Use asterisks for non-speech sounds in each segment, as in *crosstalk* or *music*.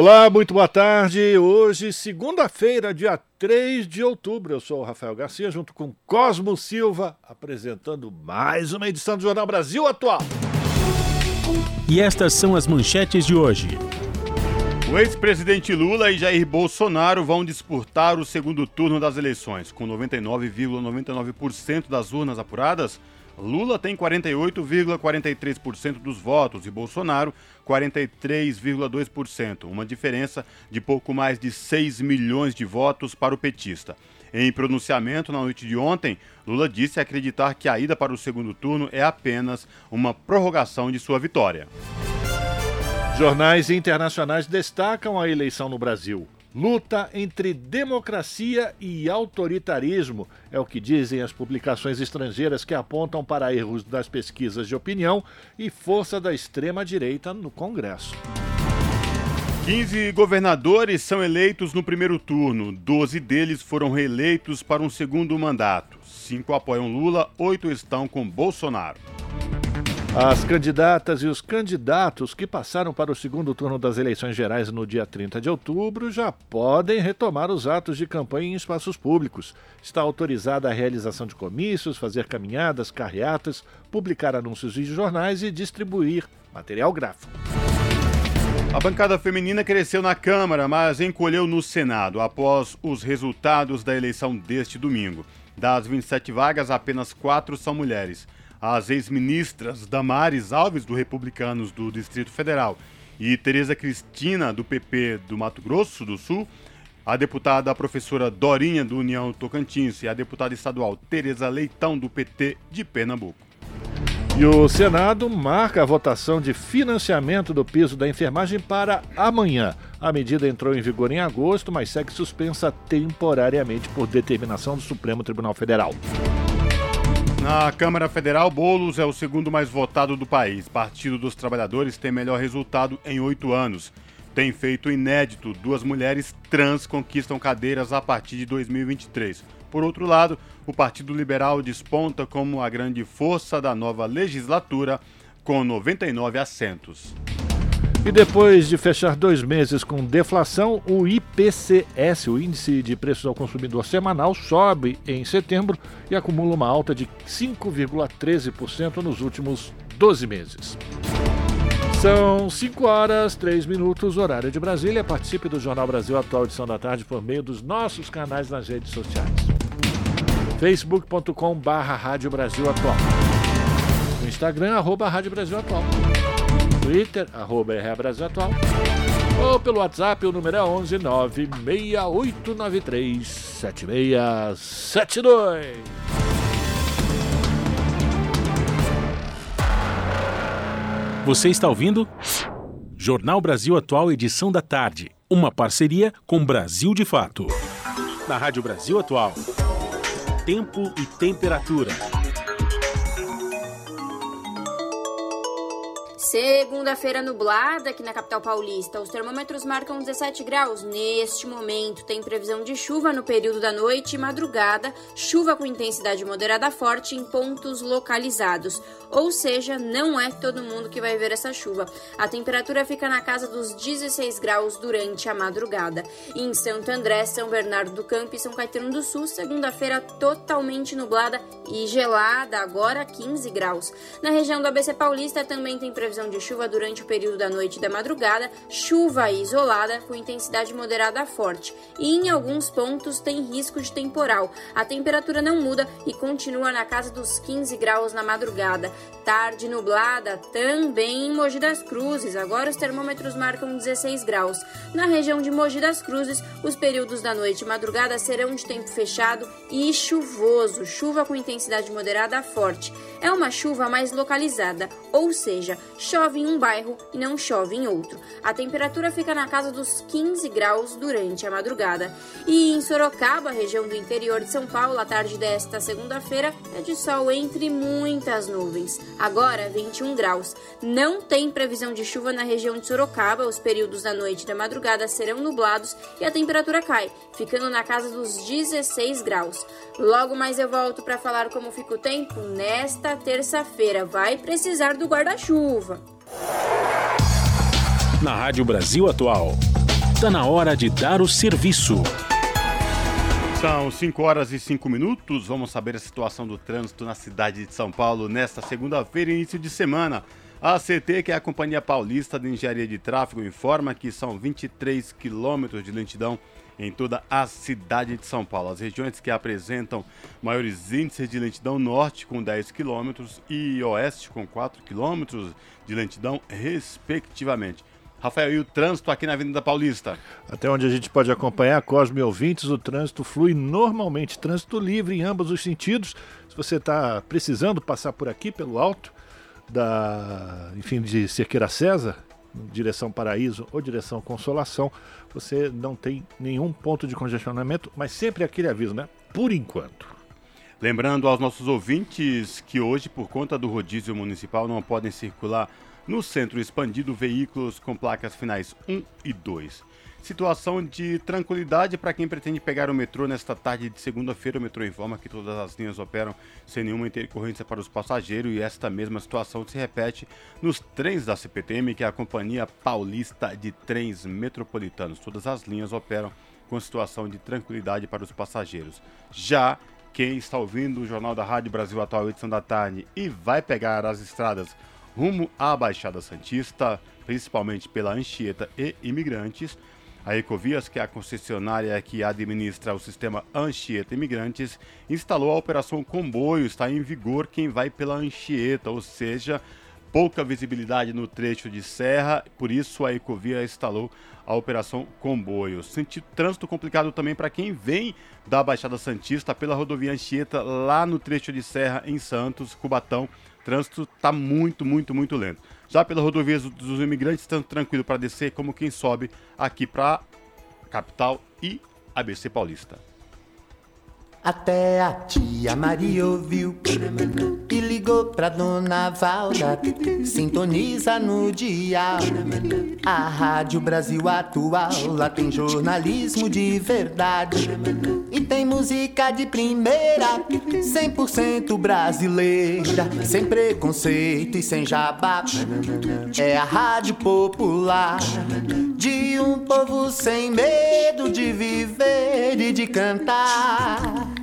Olá, muito boa tarde. Hoje, segunda-feira, dia 3 de outubro. Eu sou o Rafael Garcia, junto com Cosmo Silva, apresentando mais uma edição do Jornal Brasil Atual. E estas são as manchetes de hoje. O ex-presidente Lula e Jair Bolsonaro vão disputar o segundo turno das eleições. Com 99,99% ,99 das urnas apuradas, Lula tem 48,43% dos votos e Bolsonaro 43,2%, uma diferença de pouco mais de 6 milhões de votos para o petista. Em pronunciamento na noite de ontem, Lula disse acreditar que a ida para o segundo turno é apenas uma prorrogação de sua vitória. Jornais internacionais destacam a eleição no Brasil. Luta entre democracia e autoritarismo é o que dizem as publicações estrangeiras que apontam para erros das pesquisas de opinião e força da extrema-direita no Congresso. 15 governadores são eleitos no primeiro turno, 12 deles foram reeleitos para um segundo mandato. Cinco apoiam Lula, oito estão com Bolsonaro. As candidatas e os candidatos que passaram para o segundo turno das eleições gerais no dia 30 de outubro já podem retomar os atos de campanha em espaços públicos. Está autorizada a realização de comícios, fazer caminhadas, carreatas, publicar anúncios em jornais e distribuir material gráfico. A bancada feminina cresceu na Câmara, mas encolheu no Senado após os resultados da eleição deste domingo. Das 27 vagas, apenas quatro são mulheres as ex-ministras Damares Alves, do Republicanos do Distrito Federal, e Tereza Cristina, do PP do Mato Grosso do Sul, a deputada a professora Dorinha, do União Tocantins, e a deputada estadual Tereza Leitão, do PT de Pernambuco. E o Senado marca a votação de financiamento do piso da enfermagem para amanhã. A medida entrou em vigor em agosto, mas segue suspensa temporariamente por determinação do Supremo Tribunal Federal. Na Câmara Federal, Boulos é o segundo mais votado do país. Partido dos Trabalhadores tem melhor resultado em oito anos. Tem feito inédito: duas mulheres trans conquistam cadeiras a partir de 2023. Por outro lado, o Partido Liberal desponta como a grande força da nova legislatura, com 99 assentos. E depois de fechar dois meses com deflação, o IPCS, o Índice de Preços ao Consumidor Semanal, sobe em setembro e acumula uma alta de 5,13% nos últimos 12 meses. São 5 horas, 3 minutos, horário de Brasília. Participe do Jornal Brasil Atual, edição da tarde, por meio dos nossos canais nas redes sociais. facebook.com barra Rádio Brasil Atual. No Instagram, arroba Rádio Brasil Atual. Twitter, arroba RA Brasil Atual. Ou pelo WhatsApp, o número é 11 96893 7672. Você está ouvindo? Jornal Brasil Atual, edição da tarde. Uma parceria com Brasil de Fato. Na Rádio Brasil Atual. Tempo e temperatura. Segunda-feira nublada aqui na capital paulista. Os termômetros marcam 17 graus. Neste momento, tem previsão de chuva no período da noite e madrugada, chuva com intensidade moderada forte em pontos localizados. Ou seja, não é todo mundo que vai ver essa chuva. A temperatura fica na casa dos 16 graus durante a madrugada. em Santo André, São Bernardo do Campo e São Caetano do Sul, segunda-feira totalmente nublada e gelada, agora 15 graus. Na região do ABC Paulista também tem previsão previsão de chuva durante o período da noite e da madrugada, chuva isolada com intensidade moderada a forte, e em alguns pontos tem risco de temporal. A temperatura não muda e continua na casa dos 15 graus na madrugada. Tarde nublada também em Mogi das Cruzes. Agora os termômetros marcam 16 graus. Na região de Mogi das Cruzes, os períodos da noite e madrugada serão de tempo fechado e chuvoso, chuva com intensidade moderada a forte. É uma chuva mais localizada, ou seja, chove em um bairro e não chove em outro. A temperatura fica na casa dos 15 graus durante a madrugada. E em Sorocaba, região do interior de São Paulo, a tarde desta segunda-feira é de sol entre muitas nuvens. Agora, 21 graus. Não tem previsão de chuva na região de Sorocaba. Os períodos da noite e da madrugada serão nublados e a temperatura cai, ficando na casa dos 16 graus. Logo mais eu volto para falar como fica o tempo nesta terça-feira. Vai precisar do guarda-chuva. Na Rádio Brasil Atual, está na hora de dar o serviço. São 5 horas e 5 minutos. Vamos saber a situação do trânsito na cidade de São Paulo nesta segunda-feira, início de semana. A ACT, que é a Companhia Paulista de Engenharia de Tráfego, informa que são 23 quilômetros de lentidão em toda a cidade de São Paulo. As regiões que apresentam maiores índices de lentidão norte com 10 km e oeste com 4 km de lentidão, respectivamente. Rafael, e o trânsito aqui na Avenida Paulista? Até onde a gente pode acompanhar, Cosme ouvintes, o trânsito flui normalmente, trânsito livre em ambos os sentidos. Se você está precisando passar por aqui, pelo alto da, enfim, de Cerqueira César, direção Paraíso ou direção Consolação, você não tem nenhum ponto de congestionamento, mas sempre aquele aviso, né? Por enquanto. Lembrando aos nossos ouvintes que hoje, por conta do rodízio municipal, não podem circular no centro expandido veículos com placas finais 1 e 2. Situação de tranquilidade para quem pretende pegar o metrô nesta tarde de segunda-feira. O metrô informa que todas as linhas operam sem nenhuma intercorrência para os passageiros e esta mesma situação se repete nos trens da CPTM, que é a Companhia Paulista de Trens Metropolitanos. Todas as linhas operam com situação de tranquilidade para os passageiros. Já quem está ouvindo o Jornal da Rádio Brasil Atual, edição da tarde, e vai pegar as estradas rumo à Baixada Santista, principalmente pela Anchieta e Imigrantes, a Ecovias, que é a concessionária que administra o sistema Anchieta Imigrantes, instalou a operação Comboio. Está em vigor quem vai pela Anchieta, ou seja, pouca visibilidade no trecho de serra, por isso a Ecovia instalou a operação Comboio. Sentido trânsito complicado também para quem vem da Baixada Santista pela rodovia Anchieta, lá no trecho de serra em Santos, Cubatão. Trânsito está muito, muito, muito lento. Já pela rodovia dos imigrantes, tanto tranquilo para descer como quem sobe aqui para capital e ABC Paulista. Até a tia Maria ouviu e ligou pra dona Valda. Sintoniza no dia. A Rádio Brasil Atual, lá tem jornalismo de verdade. E tem música de primeira, 100% brasileira. Sem preconceito e sem jabá. É a Rádio Popular. De um povo sem medo de viver e de cantar.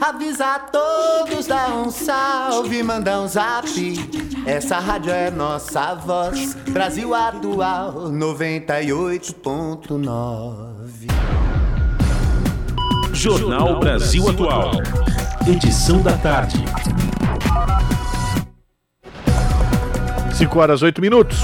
Avisa a todos, dá um salve, manda um zap. Essa rádio é nossa voz. Brasil Atual 98.9. Jornal Brasil Atual. Edição da tarde. 5 horas 8 minutos.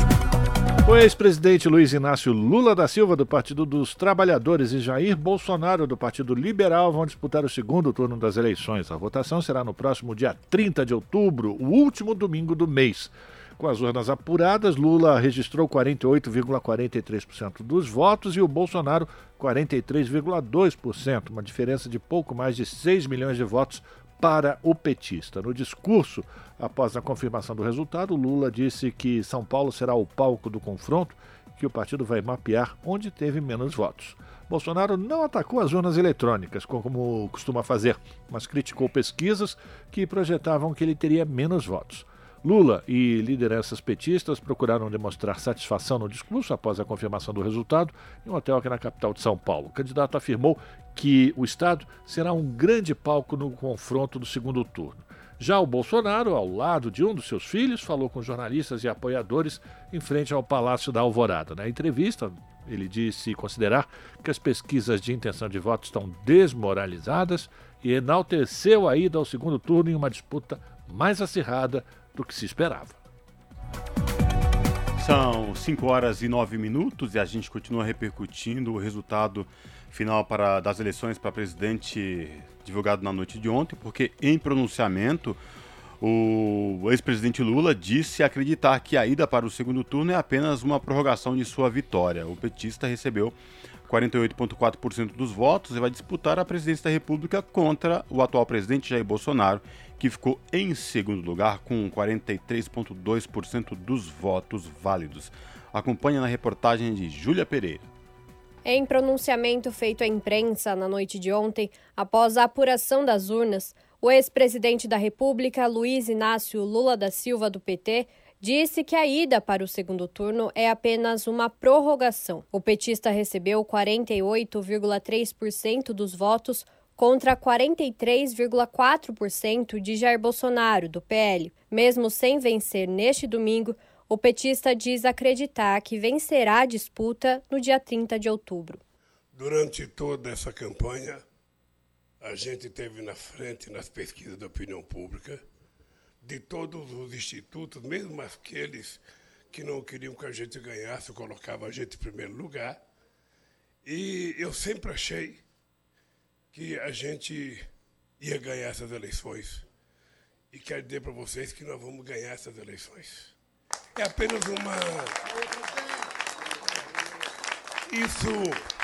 O ex-presidente Luiz Inácio Lula da Silva, do Partido dos Trabalhadores, e Jair Bolsonaro, do Partido Liberal, vão disputar o segundo turno das eleições. A votação será no próximo dia 30 de outubro, o último domingo do mês. Com as urnas apuradas, Lula registrou 48,43% dos votos e o Bolsonaro 43,2%, uma diferença de pouco mais de 6 milhões de votos para o petista. No discurso, após a confirmação do resultado, Lula disse que São Paulo será o palco do confronto, que o partido vai mapear onde teve menos votos. Bolsonaro não atacou as urnas eletrônicas, como costuma fazer, mas criticou pesquisas que projetavam que ele teria menos votos. Lula e lideranças petistas procuraram demonstrar satisfação no discurso após a confirmação do resultado em um hotel aqui na capital de São Paulo. O candidato afirmou que o Estado será um grande palco no confronto do segundo turno. Já o Bolsonaro, ao lado de um dos seus filhos, falou com jornalistas e apoiadores em frente ao Palácio da Alvorada. Na entrevista, ele disse considerar que as pesquisas de intenção de voto estão desmoralizadas e enalteceu a ida ao segundo turno em uma disputa mais acirrada do que se esperava. São 5 horas e 9 minutos e a gente continua repercutindo o resultado final para, das eleições para presidente divulgado na noite de ontem, porque em pronunciamento O ex-presidente Lula disse acreditar que a ida para o segundo turno é apenas uma prorrogação de sua vitória. O petista recebeu 48,4% dos votos e vai disputar a presidência da República contra o atual presidente Jair Bolsonaro, que ficou em segundo lugar com 43,2% dos votos válidos. Acompanhe na reportagem de Júlia Pereira. Em pronunciamento feito à imprensa na noite de ontem, após a apuração das urnas, o ex-presidente da República, Luiz Inácio Lula da Silva, do PT, disse que a ida para o segundo turno é apenas uma prorrogação. O petista recebeu 48,3% dos votos contra 43,4% de Jair Bolsonaro, do PL. Mesmo sem vencer neste domingo, o petista diz acreditar que vencerá a disputa no dia 30 de outubro. Durante toda essa campanha, a gente teve na frente nas pesquisas da opinião pública de todos os institutos, mesmo aqueles que não queriam que a gente ganhasse, colocavam a gente em primeiro lugar. E eu sempre achei que a gente ia ganhar essas eleições. E quero dizer para vocês que nós vamos ganhar essas eleições. É apenas uma. Isso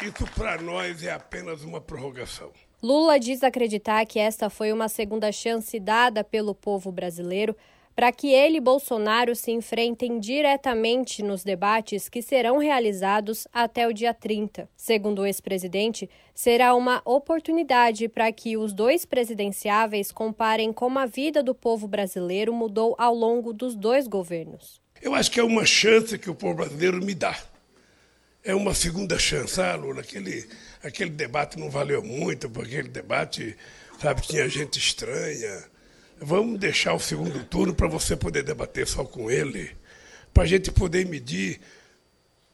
isso para nós é apenas uma prorrogação. Lula diz acreditar que esta foi uma segunda chance dada pelo povo brasileiro para que ele e Bolsonaro se enfrentem diretamente nos debates que serão realizados até o dia 30. Segundo o ex-presidente, será uma oportunidade para que os dois presidenciáveis comparem como a vida do povo brasileiro mudou ao longo dos dois governos. Eu acho que é uma chance que o povo brasileiro me dá é uma segunda chance. Ah, Lula, aquele, aquele debate não valeu muito, porque aquele debate, sabe, tinha gente estranha. Vamos deixar o segundo turno para você poder debater só com ele, para a gente poder medir,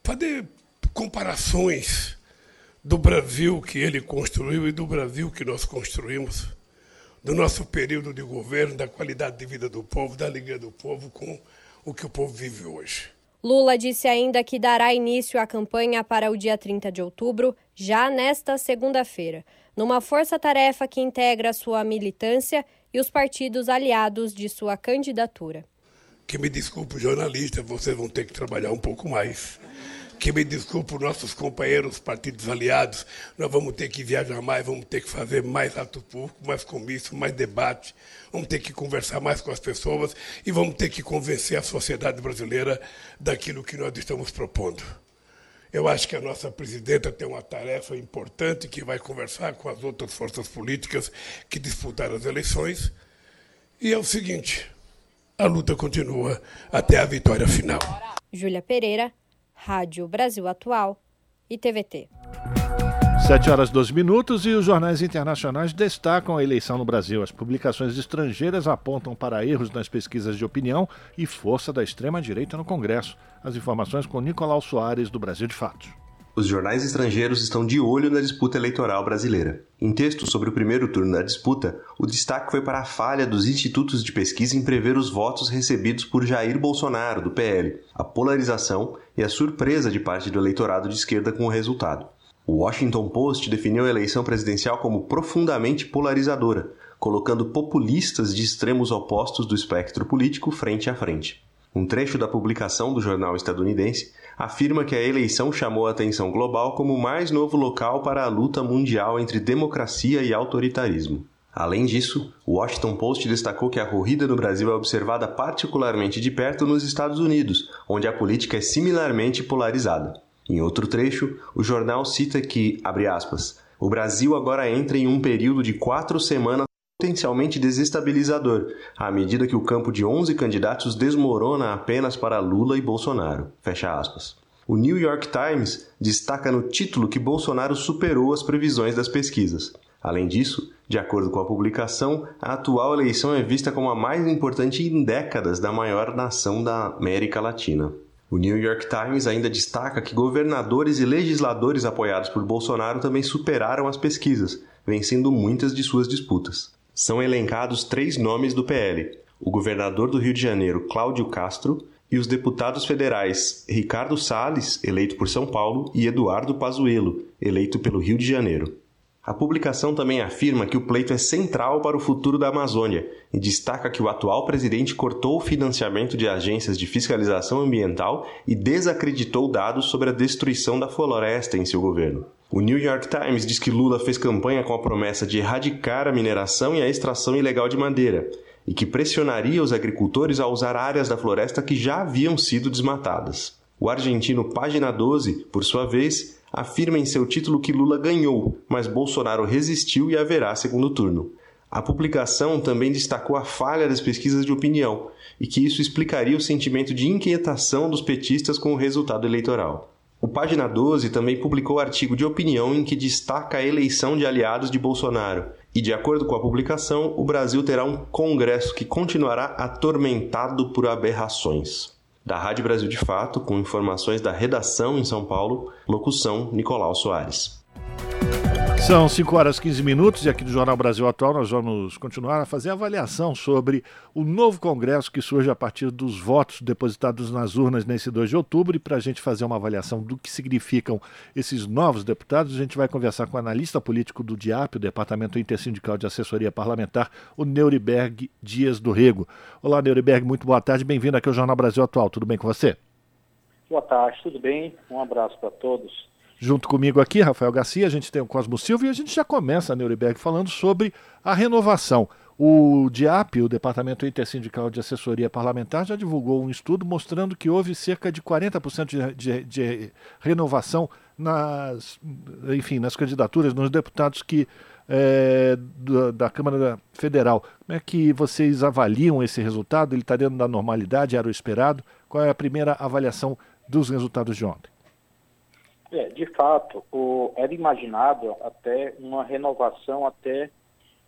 fazer comparações do Brasil que ele construiu e do Brasil que nós construímos, do nosso período de governo, da qualidade de vida do povo, da alegria do povo com o que o povo vive hoje. Lula disse ainda que dará início à campanha para o dia 30 de outubro, já nesta segunda-feira, numa força-tarefa que integra sua militância e os partidos aliados de sua candidatura. Que me desculpe, jornalista, vocês vão ter que trabalhar um pouco mais que me desculpe nossos companheiros partidos aliados, nós vamos ter que viajar mais, vamos ter que fazer mais ato público, mais comício, mais debate, vamos ter que conversar mais com as pessoas e vamos ter que convencer a sociedade brasileira daquilo que nós estamos propondo. Eu acho que a nossa presidenta tem uma tarefa importante que vai conversar com as outras forças políticas que disputaram as eleições. E é o seguinte: a luta continua até a vitória final. Júlia Pereira, Rádio Brasil Atual e TVT. 7 horas 12 minutos e os jornais internacionais destacam a eleição no Brasil. As publicações estrangeiras apontam para erros nas pesquisas de opinião e força da extrema-direita no Congresso. As informações com Nicolau Soares, do Brasil de Fato. Os jornais estrangeiros estão de olho na disputa eleitoral brasileira. Em texto sobre o primeiro turno da disputa, o destaque foi para a falha dos institutos de pesquisa em prever os votos recebidos por Jair Bolsonaro, do PL, a polarização e a surpresa de parte do eleitorado de esquerda com o resultado. O Washington Post definiu a eleição presidencial como profundamente polarizadora, colocando populistas de extremos opostos do espectro político frente a frente. Um trecho da publicação do jornal estadunidense afirma que a eleição chamou a atenção global como o mais novo local para a luta mundial entre democracia e autoritarismo. Além disso, o Washington Post destacou que a corrida no Brasil é observada particularmente de perto nos Estados Unidos, onde a política é similarmente polarizada. Em outro trecho, o jornal cita que, abre aspas, o Brasil agora entra em um período de quatro semanas potencialmente desestabilizador, à medida que o campo de 11 candidatos desmorona apenas para Lula e Bolsonaro. Fecha aspas. O New York Times destaca no título que Bolsonaro superou as previsões das pesquisas. Além disso, de acordo com a publicação, a atual eleição é vista como a mais importante em décadas da maior nação da América Latina. O New York Times ainda destaca que governadores e legisladores apoiados por Bolsonaro também superaram as pesquisas, vencendo muitas de suas disputas são elencados três nomes do PL: o governador do Rio de Janeiro, Cláudio Castro, e os deputados federais Ricardo Salles, eleito por São Paulo, e Eduardo Pazuello, eleito pelo Rio de Janeiro. A publicação também afirma que o pleito é central para o futuro da Amazônia e destaca que o atual presidente cortou o financiamento de agências de fiscalização ambiental e desacreditou dados sobre a destruição da floresta em seu governo. O New York Times diz que Lula fez campanha com a promessa de erradicar a mineração e a extração ilegal de madeira e que pressionaria os agricultores a usar áreas da floresta que já haviam sido desmatadas. O argentino Página 12, por sua vez, afirma em seu título que Lula ganhou, mas Bolsonaro resistiu e haverá segundo turno. A publicação também destacou a falha das pesquisas de opinião e que isso explicaria o sentimento de inquietação dos petistas com o resultado eleitoral. O Página 12 também publicou artigo de opinião em que destaca a eleição de aliados de Bolsonaro. E, de acordo com a publicação, o Brasil terá um Congresso que continuará atormentado por aberrações. Da Rádio Brasil de Fato, com informações da redação em São Paulo, locução Nicolau Soares. São 5 horas e 15 minutos e aqui do Jornal Brasil Atual nós vamos continuar a fazer avaliação sobre o novo Congresso que surge a partir dos votos depositados nas urnas nesse 2 de outubro. E para a gente fazer uma avaliação do que significam esses novos deputados, a gente vai conversar com o analista político do DIAP, o Departamento Intersindical de Assessoria Parlamentar, o Neuriberg Dias do Rego. Olá, Neuriberg, muito boa tarde, bem-vindo aqui ao Jornal Brasil Atual. Tudo bem com você? Boa tarde, tudo bem? Um abraço para todos. Junto comigo aqui, Rafael Garcia, a gente tem o Cosmo Silva e a gente já começa, a falando sobre a renovação. O DIAP, o Departamento Intersindical de Assessoria Parlamentar, já divulgou um estudo mostrando que houve cerca de 40% de, de, de, renovação nas, enfim, nas candidaturas, nos deputados que é, da, da, Câmara Federal. Como é que vocês avaliam esse resultado? Ele está dentro da normalidade? Era o esperado? Qual é a primeira avaliação dos resultados de ontem? É, de fato, o, era imaginado até uma renovação até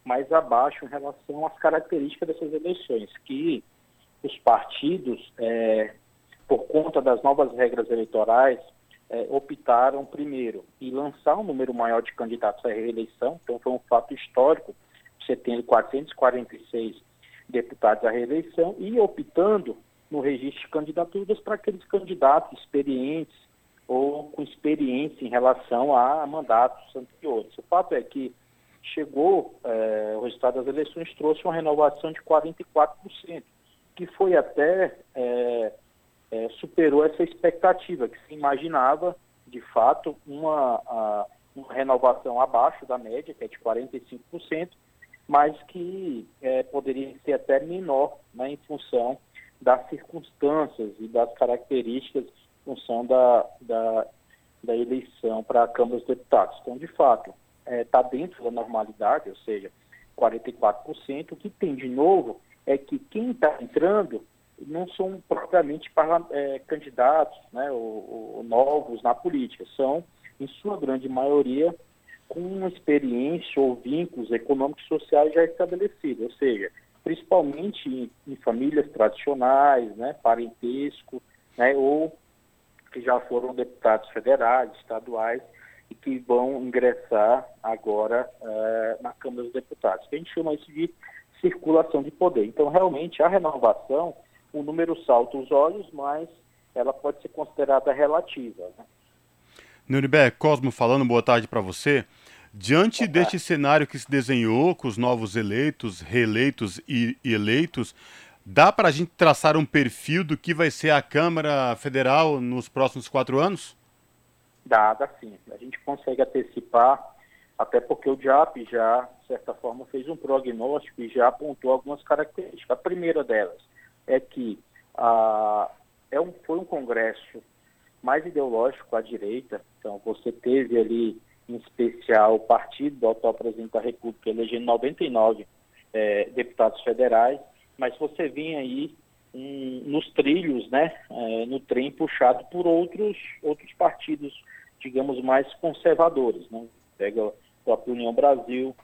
mais abaixo em relação às características dessas eleições, que os partidos, é, por conta das novas regras eleitorais, é, optaram primeiro em lançar um número maior de candidatos à reeleição, então foi um fato histórico, você tendo 446 deputados à reeleição e optando no registro de candidaturas para aqueles candidatos experientes, ou com experiência em relação a mandatos anteriores. O fato é que chegou, é, o resultado das eleições trouxe uma renovação de 44%, que foi até, é, é, superou essa expectativa, que se imaginava, de fato, uma, a, uma renovação abaixo da média, que é de 45%, mas que poderia ser até menor né, em função das circunstâncias e das características função da, da, da eleição para a Câmara dos Deputados. Então, de fato, está é, tá dentro da normalidade, ou seja, 44%. O que tem de novo é que quem está entrando não são propriamente é, candidatos né, ou, ou, novos na política, são, em sua grande maioria, com experiência ou vínculos econômicos e sociais já estabelecidos, ou seja, principalmente em, em famílias tradicionais, né, parentesco, né, ou que já foram deputados federais, estaduais e que vão ingressar agora uh, na Câmara dos Deputados. Que a gente chama isso de circulação de poder. Então, realmente, a renovação, o número salta os olhos, mas ela pode ser considerada relativa. Né? Nuremberg, Cosmo falando, boa tarde para você. Diante deste cenário que se desenhou com os novos eleitos, reeleitos e eleitos, Dá para a gente traçar um perfil do que vai ser a Câmara Federal nos próximos quatro anos? Dá, dá sim. A gente consegue antecipar, até porque o DIAP já, de certa forma, fez um prognóstico e já apontou algumas características. A primeira delas é que ah, é um, foi um congresso mais ideológico à direita, então você teve ali, em especial, o partido do atual presidente da República elegendo 99 eh, deputados federais, mas você vem aí um, nos trilhos, né, é, no trem puxado por outros, outros partidos, digamos, mais conservadores. Né? Pega o próprio União Brasil,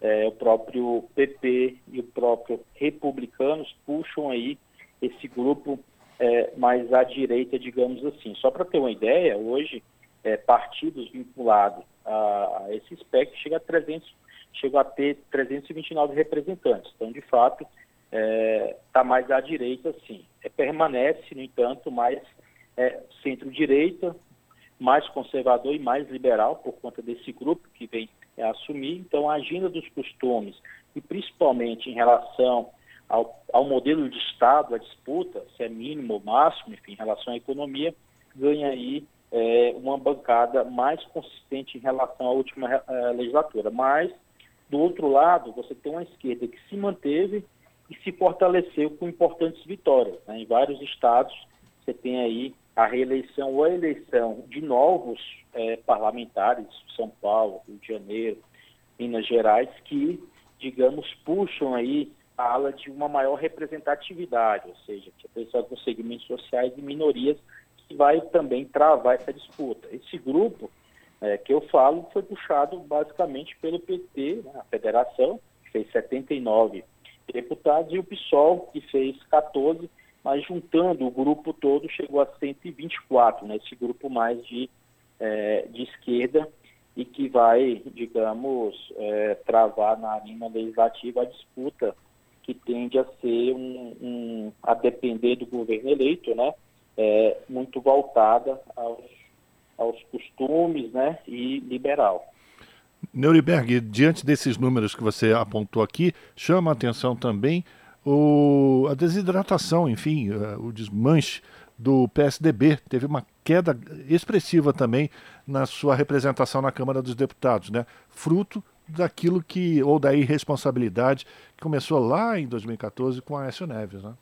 é, o próprio PP e o próprio Republicanos puxam aí esse grupo é, mais à direita, digamos assim. Só para ter uma ideia, hoje, é, partidos vinculados a, a esse espectro chega a 300, chega a ter 329 representantes. Então, de fato, está é, tá mais à direita, sim. É, permanece, no entanto, mais é, centro-direita, mais conservador e mais liberal, por conta desse grupo que vem é assumir. Então, a agenda dos costumes, e principalmente em relação ao, ao modelo de Estado, a disputa, se é mínimo ou máximo, enfim, em relação à economia, ganha aí é, uma bancada mais consistente em relação à última é, legislatura. Mas, do outro lado, você tem uma esquerda que se manteve e se fortaleceu com importantes vitórias. Né? Em vários estados, você tem aí a reeleição ou a eleição de novos é, parlamentares, São Paulo, Rio de Janeiro, Minas Gerais, que, digamos, puxam aí a ala de uma maior representatividade, ou seja, que a pessoa com segmentos sociais e minorias que vai também travar essa disputa. Esse grupo é, que eu falo foi puxado basicamente pelo PT, né, a federação, que fez 79 deputados, e o PSOL, que fez 14, mas juntando o grupo todo chegou a 124, né, esse grupo mais de, é, de esquerda e que vai, digamos, é, travar na arena legislativa a disputa que tende a ser um, um a depender do governo eleito, né, é, muito voltada aos, aos costumes né, e liberal. Nuremberg, diante desses números que você apontou aqui, chama a atenção também o, a desidratação, enfim, uh, o desmanche do PSDB. Teve uma queda expressiva também na sua representação na Câmara dos Deputados, né? fruto daquilo que, ou da irresponsabilidade que começou lá em 2014 com a Aécio Neves. Né?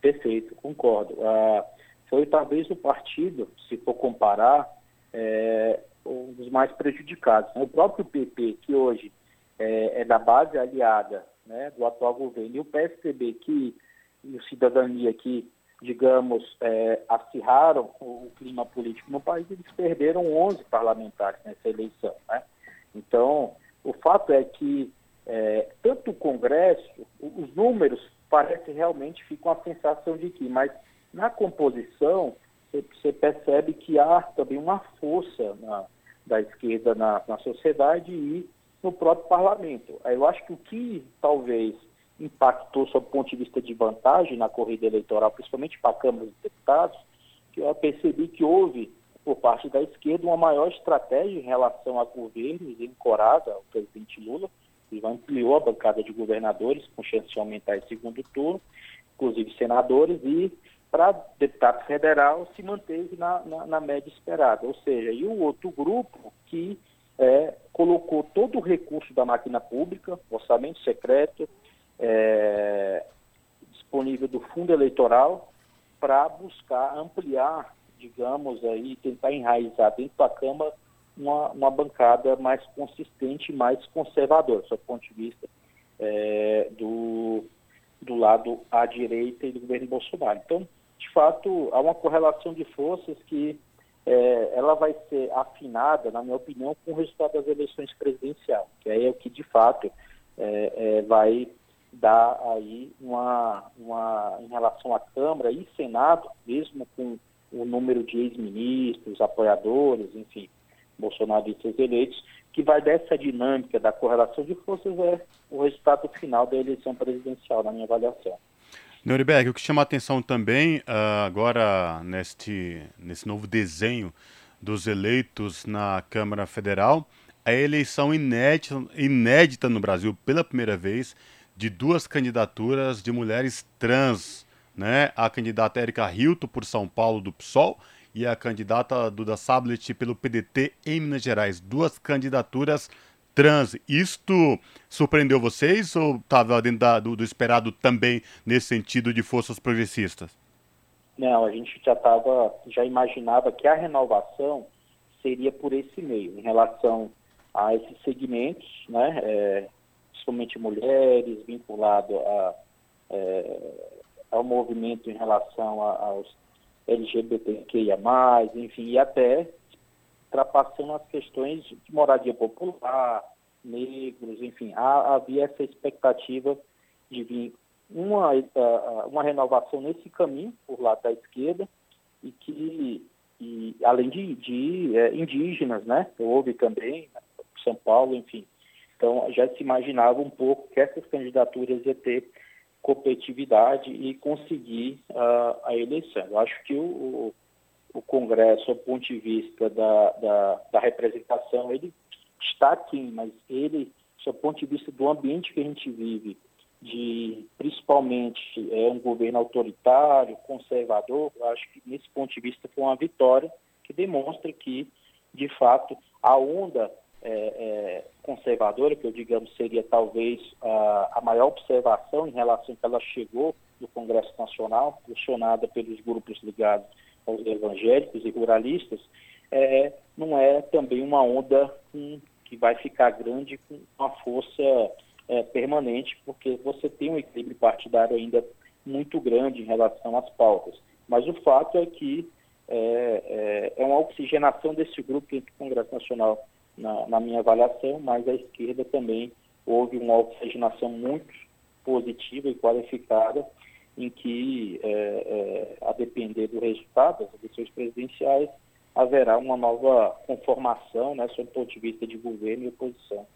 Perfeito, concordo. Ah, foi talvez o partido, se for comparar, é, um dos mais prejudicados. Né? O próprio PP, que hoje é, é, da base aliada né, do atual governo, e o PSDB, que, e o Cidadania, que, digamos, é, acirraram o clima político no país, eles perderam 11 parlamentares nessa eleição. Né? Então, o fato é que é, tanto o Congresso, os números parece realmente fica uma sensação de que, mas na composição você percebe que há também uma força na, da esquerda na, na sociedade e no próprio parlamento. Eu acho que o que talvez impactou sob o ponto de vista de vantagem na corrida eleitoral, principalmente para a Câmara dos Deputados, que eu percebi que houve, por parte da esquerda, uma maior estratégia em relação a governos, em Corada, o presidente Lula, ele ampliou a bancada de governadores, com chance de aumentar em segundo turno, inclusive senadores, e para deputado federal se manteve na, na, na, média esperada. Ou seja, e o outro grupo que é, colocou todo o recurso da máquina pública, orçamento secreto, é, disponível do fundo eleitoral, para buscar ampliar, digamos, aí, tentar enraizar dentro da Câmara uma, uma bancada mais consistente, mais conservadora, do ponto de vista é, do, do lado à direita e do governo Bolsonaro. Então, de fato, há uma correlação de forças que é, ela vai ser afinada, na minha opinião, com o resultado das eleições presidenciais, que aí é o que, de fato, é, é, vai dar aí uma, uma, em relação à Câmara e Senado, mesmo com o número de ex-ministros, apoiadores, enfim, bolsonaristas eleitos, que vai dessa dinâmica da correlação de forças é o resultado final da eleição presidencial, na minha avaliação. Nuremberg, o que chama a atenção também uh, agora neste, nesse novo desenho dos eleitos na Câmara Federal, é a eleição inédita, inédita no Brasil pela primeira vez de duas candidaturas de mulheres trans, né? A candidata Erika Hilton por São Paulo do PSOL e a candidata Duda Sablet pelo PDT em Minas Gerais. Duas candidaturas trans. Isto surpreendeu vocês ou estava dentro da, do, do, esperado também nesse sentido de forças progressistas? Não, a gente já estava, já imaginava que a renovação seria por esse meio, em relação a esses segmentos, né, é, principalmente mulheres, vinculado a, é, ao movimento em relação a, aos LGBTQIA+, enfim, e até ultrapassando as questões de moradia popular, negros, enfim, há, havia essa expectativa de vir uma, uma renovação nesse caminho, por lado da esquerda, e que, e, além de, de é, indígenas, né, houve também, São Paulo, enfim. Então, já se imaginava um pouco que essas candidaturas iam ter competitividade e conseguir uh, a eleição. Eu acho que o Congresso, do ponto de vista da, da, da, representação, ele está aqui, mas ele, do ponto de vista do ambiente que a gente vive, de principalmente é um governo autoritário, conservador, acho que nesse ponto de vista foi uma vitória que demonstra que, de fato, a onda é, é, conservadora, que eu digamos seria talvez a, a maior observação em relação que ela chegou no Congresso Nacional, pressionada pelos grupos ligados evangélicos e ruralistas, é, não é também uma onda com, que vai ficar grande com uma força é, permanente, porque você tem um equilíbrio partidário ainda muito grande em relação às pautas. Mas o fato é que é, é, é uma oxigenação desse grupo entre o Congresso Nacional, na, na, minha avaliação, mas a esquerda também houve uma oxigenação muito positiva e qualificada, em que, é, é a depender do resultado das eleições presidenciais, haverá uma nova conformação, né, sob o ponto de vista de governo e oposição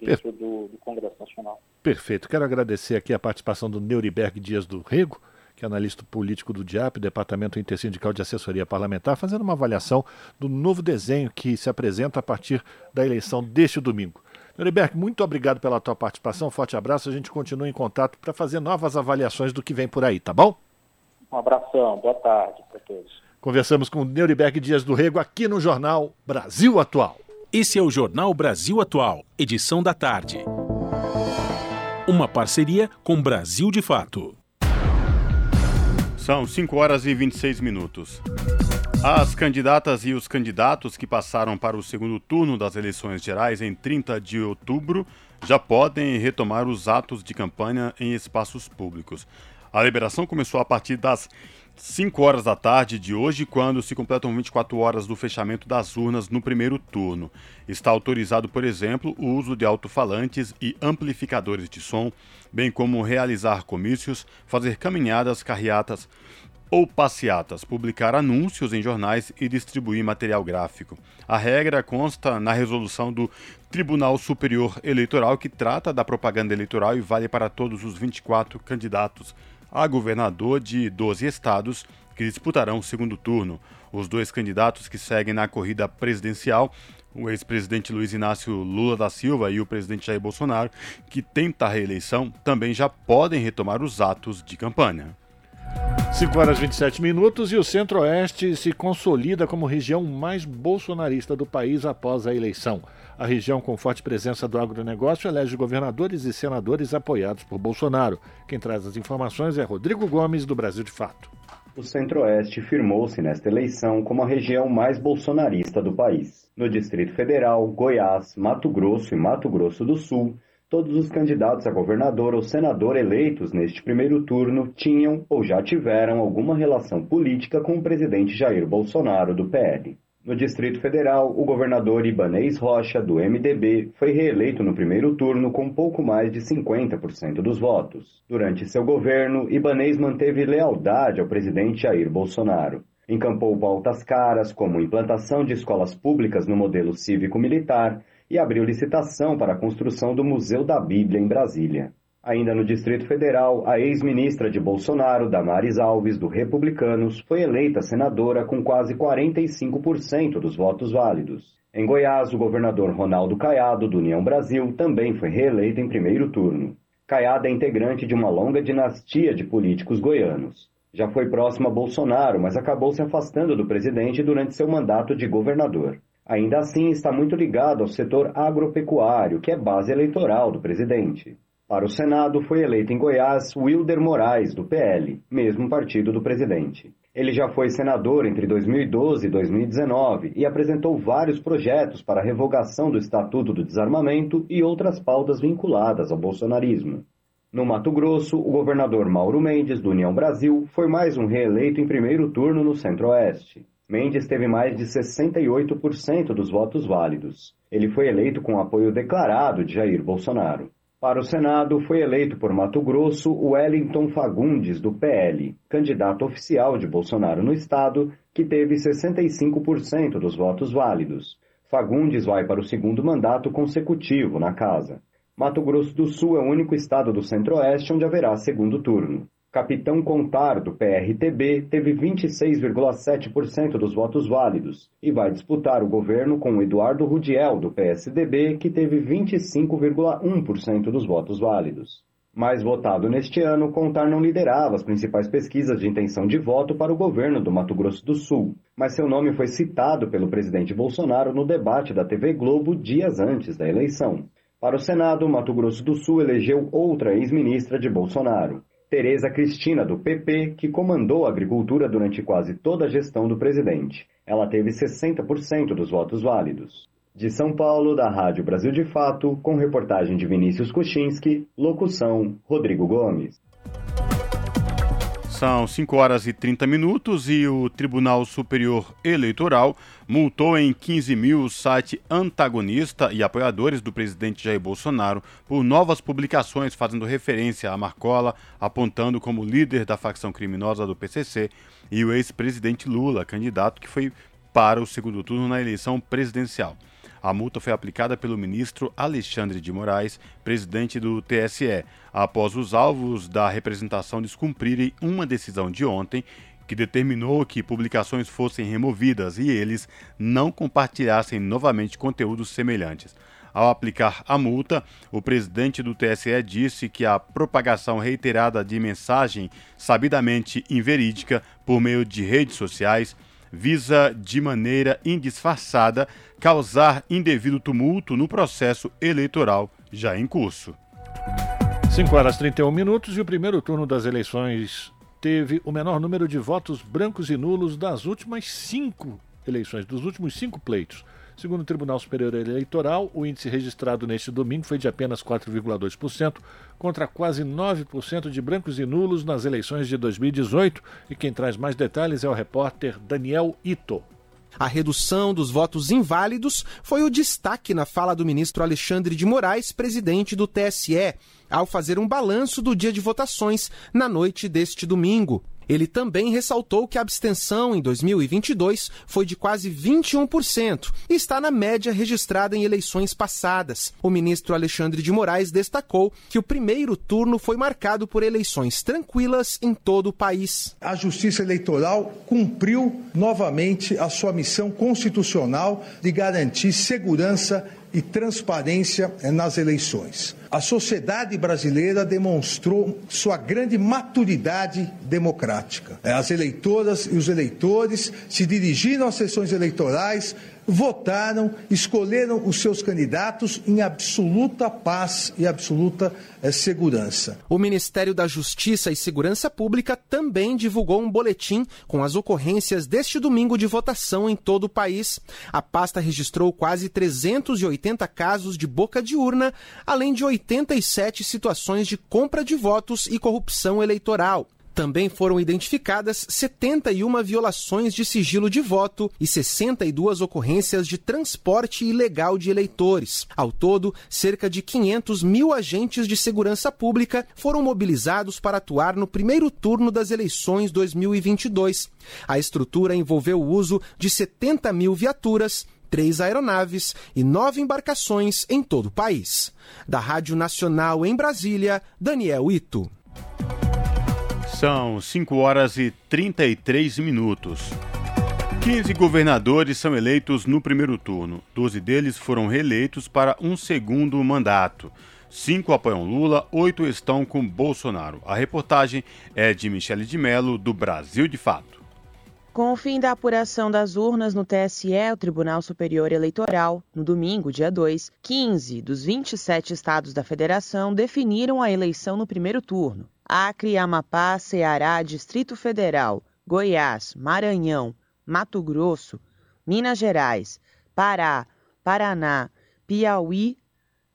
dentro do, do, Congresso Nacional. Perfeito. Quero agradecer aqui a participação do Neuriberg Dias do Rego, que é analista político do DIAP, Departamento Intersindical de Assessoria Parlamentar, fazendo uma avaliação do novo desenho que se apresenta a partir da eleição deste domingo. Neuriberg, muito obrigado pela tua participação, forte abraço, a gente continua em contato para fazer novas avaliações do que vem por aí, tá bom? Um abração, boa tarde para todos. Conversamos com Neuriberg Dias do Rego aqui no Jornal Brasil Atual. Esse é o Jornal Brasil Atual, edição da tarde. Uma parceria com Brasil de Fato. São 5 horas e 26 minutos. As candidatas e os candidatos que passaram para o segundo turno das eleições gerais em 30 de outubro já podem retomar os atos de campanha em espaços públicos. A liberação começou a partir das 5 horas da tarde de hoje, quando se completam 24 horas do fechamento das urnas no primeiro turno. Está autorizado, por exemplo, o uso de alto-falantes e amplificadores de som, bem como realizar comícios, fazer caminhadas, carreatas ou passeatas, publicar anúncios em jornais e distribuir material gráfico. A regra consta na resolução do Tribunal Superior Eleitoral que trata da propaganda eleitoral e vale para todos os 24 candidatos a governador de 12 estados que disputarão o segundo turno. Os dois candidatos que seguem na corrida presidencial, o ex-presidente Luiz Inácio Lula da Silva e o presidente Jair Bolsonaro, que tenta a reeleição, também já podem retomar os atos de campanha. 5 horas e 27 minutos e o Centro-Oeste se consolida como região mais bolsonarista do país após a eleição. A região com forte presença do agronegócio elege governadores e senadores apoiados por Bolsonaro. Quem traz as informações é Rodrigo Gomes, do Brasil de Fato. O Centro-Oeste firmou-se nesta eleição como a região mais bolsonarista do país. No Distrito Federal, Goiás, Mato Grosso e Mato Grosso do Sul, todos os candidatos a governador ou senador eleitos neste primeiro turno tinham ou já tiveram alguma relação política com o presidente Jair Bolsonaro, do PL. No Distrito Federal, o governador Ibanês Rocha, do MDB, foi reeleito no primeiro turno com pouco mais de 50% dos votos. Durante seu governo, Ibanês manteve lealdade ao presidente Jair Bolsonaro. Encampou pautas caras, como implantação de escolas públicas no modelo cívico-militar, e abriu licitação para a construção do Museu da Bíblia em Brasília. Ainda no Distrito Federal, a ex-ministra de Bolsonaro, Damares Alves, do Republicanos, foi eleita senadora com quase 45% dos votos válidos. Em Goiás, o governador Ronaldo Caiado, do União Brasil, também foi reeleito em primeiro turno. Caiado é integrante de uma longa dinastia de políticos goianos. Já foi próximo a Bolsonaro, mas acabou se afastando do presidente durante seu mandato de governador. Ainda assim, está muito ligado ao setor agropecuário, que é base eleitoral do presidente. Para o Senado, foi eleito em Goiás Wilder Moraes, do PL, mesmo partido do presidente. Ele já foi senador entre 2012 e 2019 e apresentou vários projetos para a revogação do Estatuto do Desarmamento e outras pautas vinculadas ao bolsonarismo. No Mato Grosso, o governador Mauro Mendes, do União Brasil, foi mais um reeleito em primeiro turno no Centro-Oeste. Mendes teve mais de 68% dos votos válidos. Ele foi eleito com apoio declarado de Jair Bolsonaro. Para o Senado, foi eleito por Mato Grosso Wellington Fagundes, do PL, candidato oficial de Bolsonaro no estado, que teve 65% dos votos válidos. Fagundes vai para o segundo mandato consecutivo na casa. Mato Grosso do Sul é o único estado do Centro-Oeste onde haverá segundo turno. Capitão Contar, do PRTB, teve 26,7% dos votos válidos e vai disputar o governo com Eduardo Rudiel, do PSDB, que teve 25,1% dos votos válidos. Mais votado neste ano, Contar não liderava as principais pesquisas de intenção de voto para o governo do Mato Grosso do Sul, mas seu nome foi citado pelo presidente Bolsonaro no debate da TV Globo dias antes da eleição. Para o Senado, Mato Grosso do Sul elegeu outra ex-ministra de Bolsonaro, Tereza Cristina, do PP, que comandou a agricultura durante quase toda a gestão do presidente. Ela teve 60% dos votos válidos. De São Paulo, da Rádio Brasil de Fato, com reportagem de Vinícius Kuchinski, locução Rodrigo Gomes. São 5 horas e 30 minutos e o Tribunal Superior Eleitoral multou em 15 mil o site antagonista e apoiadores do presidente Jair Bolsonaro por novas publicações fazendo referência a Marcola, apontando como líder da facção criminosa do PCC e o ex-presidente Lula, candidato que foi para o segundo turno na eleição presidencial. A multa foi aplicada pelo ministro Alexandre de Moraes, presidente do TSE, após os alvos da representação descumprirem uma decisão de ontem que determinou que publicações fossem removidas e eles não compartilhassem novamente conteúdos semelhantes. Ao aplicar a multa, o presidente do TSE disse que a propagação reiterada de mensagem sabidamente inverídica por meio de redes sociais visa, de maneira indisfarçada, causar indevido tumulto no processo eleitoral já em curso. 5 horas e 31 minutos e o primeiro turno das eleições teve o menor número de votos brancos e nulos das últimas cinco eleições, dos últimos cinco pleitos. Segundo o Tribunal Superior Eleitoral, o índice registrado neste domingo foi de apenas 4,2%, contra quase 9% de brancos e nulos nas eleições de 2018. E quem traz mais detalhes é o repórter Daniel Ito. A redução dos votos inválidos foi o destaque na fala do ministro Alexandre de Moraes, presidente do TSE, ao fazer um balanço do dia de votações na noite deste domingo. Ele também ressaltou que a abstenção em 2022 foi de quase 21% e está na média registrada em eleições passadas. O ministro Alexandre de Moraes destacou que o primeiro turno foi marcado por eleições tranquilas em todo o país. A Justiça Eleitoral cumpriu novamente a sua missão constitucional de garantir segurança e transparência nas eleições. A sociedade brasileira demonstrou sua grande maturidade democrática. As eleitoras e os eleitores se dirigiram às sessões eleitorais votaram, escolheram os seus candidatos em absoluta paz e absoluta eh, segurança. O Ministério da Justiça e Segurança Pública também divulgou um boletim com as ocorrências deste domingo de votação em todo o país. A pasta registrou quase 380 casos de boca de urna, além de 87 situações de compra de votos e corrupção eleitoral. Também foram identificadas 71 violações de sigilo de voto e 62 ocorrências de transporte ilegal de eleitores. Ao todo, cerca de 500 mil agentes de segurança pública foram mobilizados para atuar no primeiro turno das eleições 2022. A estrutura envolveu o uso de 70 mil viaturas, três aeronaves e nove embarcações em todo o país. Da Rádio Nacional em Brasília, Daniel Ito. São 5 horas e 33 minutos. 15 governadores são eleitos no primeiro turno. 12 deles foram reeleitos para um segundo mandato. Cinco apoiam Lula, oito estão com Bolsonaro. A reportagem é de Michele de Mello, do Brasil de Fato. Com o fim da apuração das urnas no TSE, o Tribunal Superior Eleitoral, no domingo, dia 2, 15 dos 27 estados da federação definiram a eleição no primeiro turno. Acre, Amapá, Ceará, Distrito Federal, Goiás, Maranhão, Mato Grosso, Minas Gerais, Pará, Paraná, Piauí,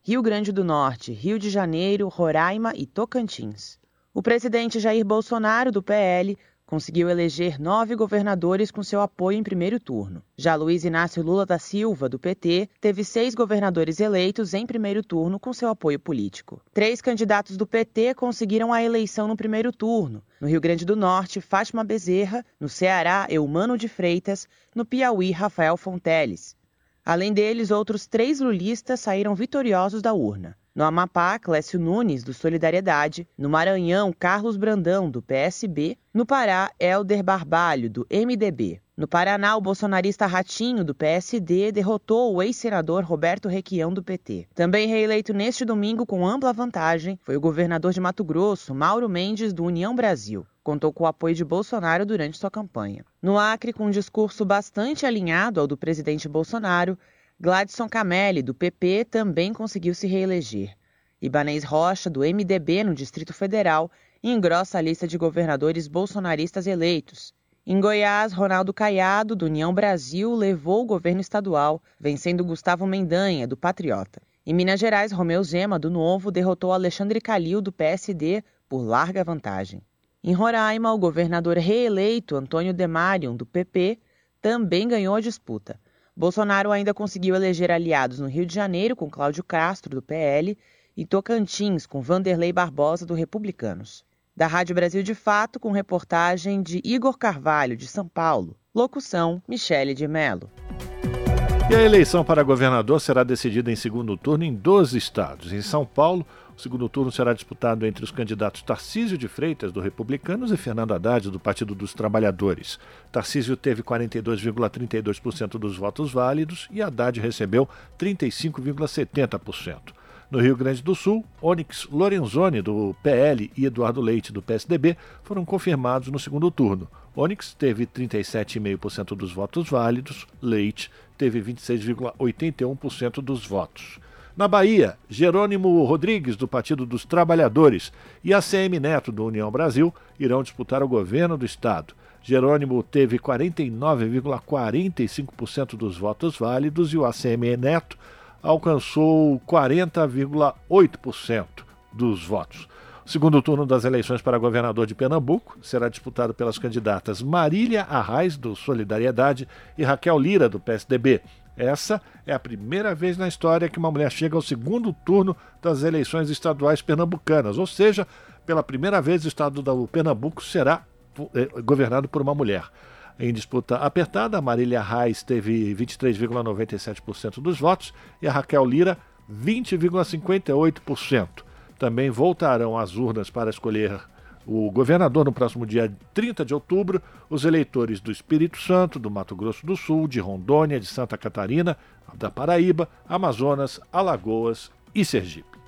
Rio Grande do Norte, Rio de Janeiro, Roraima e Tocantins. O presidente Jair Bolsonaro, do PL, conseguiu eleger nove governadores com seu apoio em primeiro turno. Já Luiz Inácio Lula da Silva, do PT, teve seis governadores eleitos em primeiro turno com seu apoio político. Três candidatos do PT conseguiram a eleição no primeiro turno. No Rio Grande do Norte, Fátima Bezerra, no Ceará, Eumano de Freitas, no Piauí, Rafael Fonteles. Além deles, outros três lulistas saíram vitoriosos da urna. No Amapá, Clécio Nunes, do Solidariedade. No Maranhão, Carlos Brandão, do PSB. No Pará, Helder Barbalho, do MDB. No Paraná, o bolsonarista Ratinho, do PSD, derrotou o ex-senador Roberto Requião, do PT. Também reeleito neste domingo com ampla vantagem foi o governador de Mato Grosso, Mauro Mendes, do União Brasil. Contou com o apoio de Bolsonaro durante sua campanha. No Acre, com um discurso bastante alinhado ao do presidente Bolsonaro, Gladson Camelli, do PP, também conseguiu se reeleger. Ibanez Rocha, do MDB no Distrito Federal, engrossa a lista de governadores bolsonaristas eleitos. Em Goiás, Ronaldo Caiado, do União Brasil, levou o governo estadual, vencendo Gustavo Mendanha, do Patriota. Em Minas Gerais, Romeu Zema, do Novo, derrotou Alexandre Calil, do PSD, por larga vantagem. Em Roraima, o governador reeleito, Antônio Demarion, do PP, também ganhou a disputa. Bolsonaro ainda conseguiu eleger aliados no Rio de Janeiro, com Cláudio Castro, do PL, e Tocantins, com Vanderlei Barbosa, do Republicanos. Da Rádio Brasil de Fato, com reportagem de Igor Carvalho, de São Paulo. Locução: Michele de Mello. E a eleição para governador será decidida em segundo turno em 12 estados. Em São Paulo, o segundo turno será disputado entre os candidatos Tarcísio de Freitas, do Republicanos, e Fernando Haddad, do Partido dos Trabalhadores. Tarcísio teve 42,32% dos votos válidos e Haddad recebeu 35,70%. No Rio Grande do Sul, Onyx Lorenzoni, do PL, e Eduardo Leite, do PSDB, foram confirmados no segundo turno. Onyx teve 37,5% dos votos válidos, Leite teve 26,81% dos votos. Na Bahia, Jerônimo Rodrigues, do Partido dos Trabalhadores, e ACM Neto, do União Brasil, irão disputar o governo do Estado. Jerônimo teve 49,45% dos votos válidos e o ACM Neto alcançou 40,8% dos votos. O segundo turno das eleições para governador de Pernambuco será disputado pelas candidatas Marília Arraes, do Solidariedade, e Raquel Lira, do PSDB. Essa é a primeira vez na história que uma mulher chega ao segundo turno das eleições estaduais pernambucanas, ou seja, pela primeira vez o estado do Pernambuco será eh, governado por uma mulher. Em disputa apertada, Marília Reis teve 23,97% dos votos e a Raquel Lira 20,58%. Também voltarão às urnas para escolher o governador no próximo dia 30 de outubro, os eleitores do Espírito Santo, do Mato Grosso do Sul, de Rondônia, de Santa Catarina, da Paraíba, Amazonas, Alagoas e Sergipe.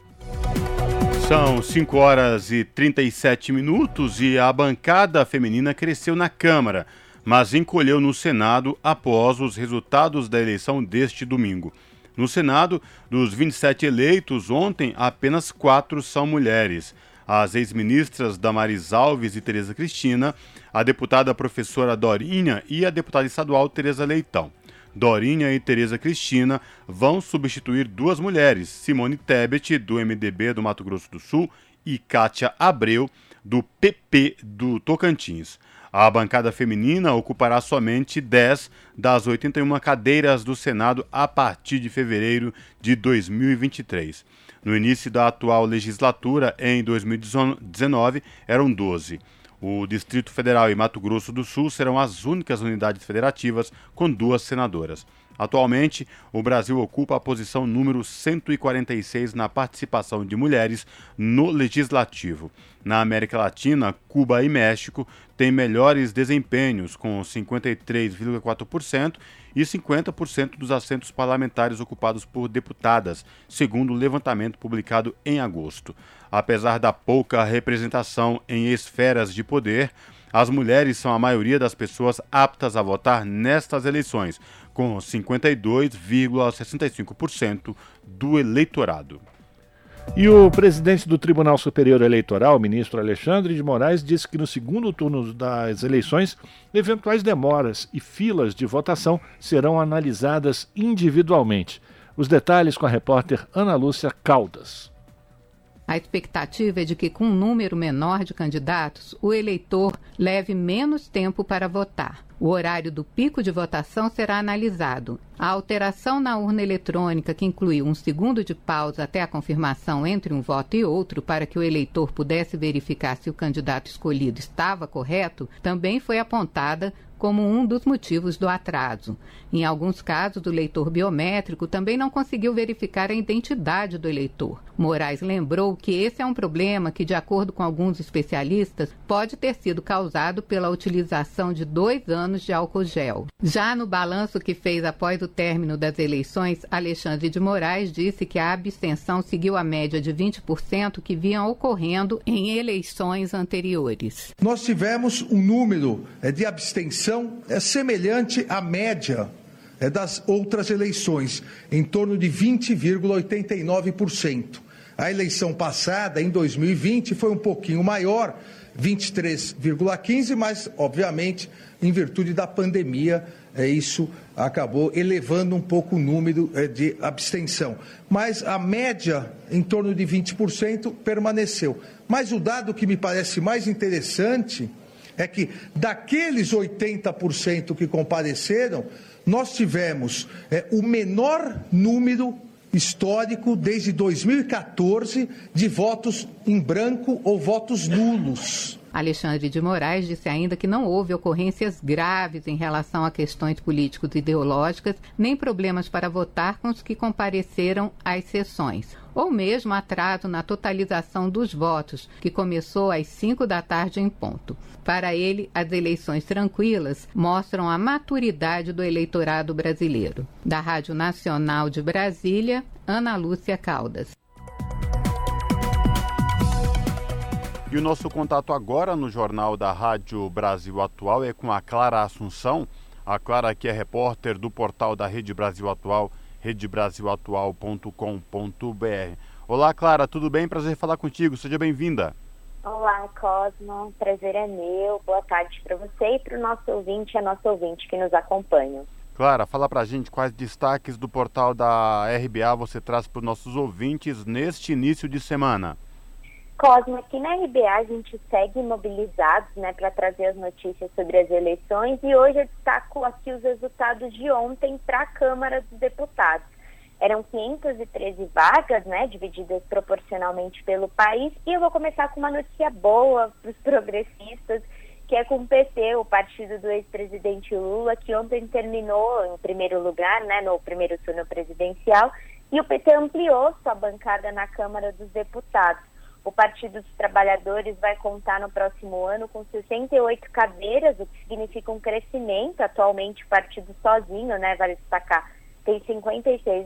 São 5 horas e 37 minutos e a bancada feminina cresceu na Câmara mas encolheu no Senado após os resultados da eleição deste domingo. No Senado, dos 27 eleitos ontem, apenas quatro são mulheres. As ex-ministras Damaris Alves e Tereza Cristina, a deputada professora Dorinha e a deputada estadual Tereza Leitão. Dorinha e Tereza Cristina vão substituir duas mulheres, Simone Tebet, do MDB do Mato Grosso do Sul, e Kátia Abreu, do PP do Tocantins. A bancada feminina ocupará somente 10 das 81 cadeiras do Senado a partir de fevereiro de 2023. No início da atual legislatura, em 2019, eram 12. O Distrito Federal e Mato Grosso do Sul serão as únicas unidades federativas com duas senadoras. Atualmente, o Brasil ocupa a posição número 146 na participação de mulheres no legislativo. Na América Latina, Cuba e México têm melhores desempenhos, com 53,4% e 50% dos assentos parlamentares ocupados por deputadas, segundo o levantamento publicado em agosto. Apesar da pouca representação em esferas de poder, as mulheres são a maioria das pessoas aptas a votar nestas eleições, com 52,65% do eleitorado. E o presidente do Tribunal Superior Eleitoral, ministro Alexandre de Moraes, disse que no segundo turno das eleições, eventuais demoras e filas de votação serão analisadas individualmente. Os detalhes com a repórter Ana Lúcia Caldas. A expectativa é de que, com um número menor de candidatos, o eleitor leve menos tempo para votar. O horário do pico de votação será analisado. A alteração na urna eletrônica, que incluiu um segundo de pausa até a confirmação entre um voto e outro, para que o eleitor pudesse verificar se o candidato escolhido estava correto, também foi apontada como um dos motivos do atraso. Em alguns casos, o leitor biométrico também não conseguiu verificar a identidade do eleitor. Moraes lembrou que esse é um problema que, de acordo com alguns especialistas, pode ter sido causado pela utilização de dois anos de álcool gel. Já no balanço que fez após o término das eleições, Alexandre de Moraes disse que a abstenção seguiu a média de 20% que vinha ocorrendo em eleições anteriores. Nós tivemos um número é, de abstenção é, semelhante à média é, das outras eleições, em torno de 20,89%. A eleição passada, em 2020, foi um pouquinho maior, 23,15%, mas, obviamente, em virtude da pandemia, é, isso acabou elevando um pouco o número é, de abstenção. Mas a média, em torno de 20%, permaneceu. Mas o dado que me parece mais interessante é que daqueles 80% que compareceram, nós tivemos é, o menor número histórico desde 2014 de votos em branco ou votos nulos. Alexandre de Moraes disse ainda que não houve ocorrências graves em relação a questões políticos ideológicas, nem problemas para votar com os que compareceram às sessões, ou mesmo atraso na totalização dos votos, que começou às 5 da tarde em ponto. Para ele, as eleições tranquilas mostram a maturidade do eleitorado brasileiro. Da Rádio Nacional de Brasília, Ana Lúcia Caldas. E o nosso contato agora no Jornal da Rádio Brasil Atual é com a Clara Assunção. A Clara que é repórter do portal da Rede Brasil Atual, redebrasilatual.com.br. Olá, Clara, tudo bem? Prazer falar contigo. Seja bem-vinda. Olá, Cosmo. Prazer é meu. Boa tarde para você e para o nosso ouvinte e a nossa ouvinte que nos acompanham. Clara, fala para a gente quais destaques do portal da RBA você traz para os nossos ouvintes neste início de semana. Cosmo, aqui na RBA a gente segue mobilizados né, para trazer as notícias sobre as eleições e hoje eu destaco aqui os resultados de ontem para a Câmara dos Deputados. Eram 513 vagas, né, divididas proporcionalmente pelo país, e eu vou começar com uma notícia boa para os progressistas, que é com o PT, o partido do ex-presidente Lula, que ontem terminou em primeiro lugar, né, no primeiro turno presidencial, e o PT ampliou sua bancada na Câmara dos Deputados. O Partido dos Trabalhadores vai contar no próximo ano com 68 cadeiras, o que significa um crescimento. Atualmente, o partido sozinho, né, vale destacar, tem 56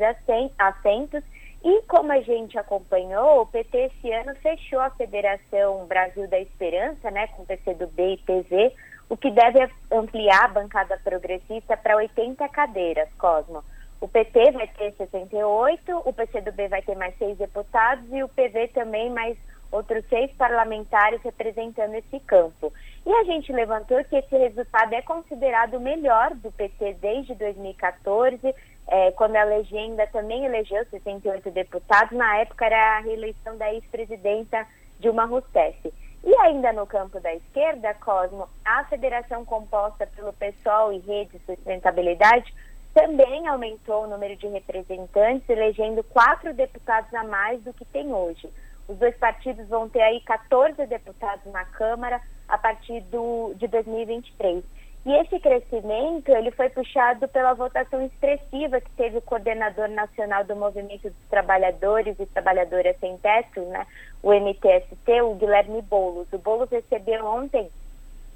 assentos. E como a gente acompanhou, o PT esse ano fechou a Federação Brasil da Esperança, né, com PCdoB e PV, o que deve ampliar a bancada progressista para 80 cadeiras, Cosmo. O PT vai ter 68, o PCdoB vai ter mais seis deputados e o PV também mais outros seis parlamentares representando esse campo. E a gente levantou que esse resultado é considerado o melhor do PT desde 2014, é, quando a legenda também elegeu 68 deputados. Na época era a reeleição da ex-presidenta Dilma Rousseff. E ainda no campo da esquerda, Cosmo, a federação composta pelo PSOL e Rede Sustentabilidade também aumentou o número de representantes, elegendo quatro deputados a mais do que tem hoje. Os dois partidos vão ter aí 14 deputados na Câmara a partir do, de 2023. E esse crescimento ele foi puxado pela votação expressiva que teve o coordenador nacional do Movimento dos Trabalhadores e Trabalhadoras Sem Teto, né, o MTST, o Guilherme Boulos. O Boulos recebeu ontem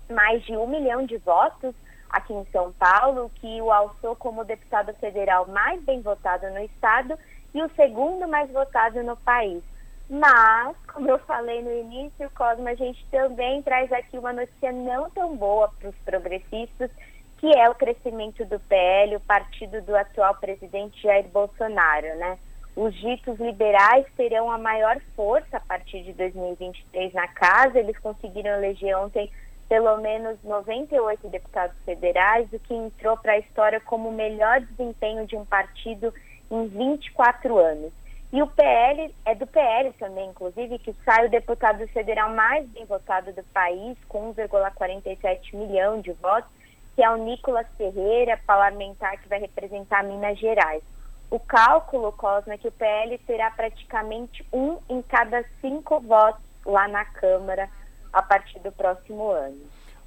mais de um milhão de votos aqui em São Paulo, que o alçou como deputado federal mais bem votado no estado e o segundo mais votado no país. Mas, como eu falei no início, Cosmo, a gente também traz aqui uma notícia não tão boa para os progressistas, que é o crescimento do PL, o partido do atual presidente Jair Bolsonaro, né? Os ditos liberais terão a maior força a partir de 2023 na casa. Eles conseguiram eleger ontem pelo menos 98 deputados federais, o que entrou para a história como o melhor desempenho de um partido em 24 anos. E o PL, é do PL também, inclusive, que sai o deputado federal mais bem votado do país, com 1,47 milhão de votos, que é o Nicolas Ferreira, parlamentar que vai representar Minas Gerais. O cálculo, Cosma, é que o PL terá praticamente um em cada cinco votos lá na Câmara a partir do próximo ano.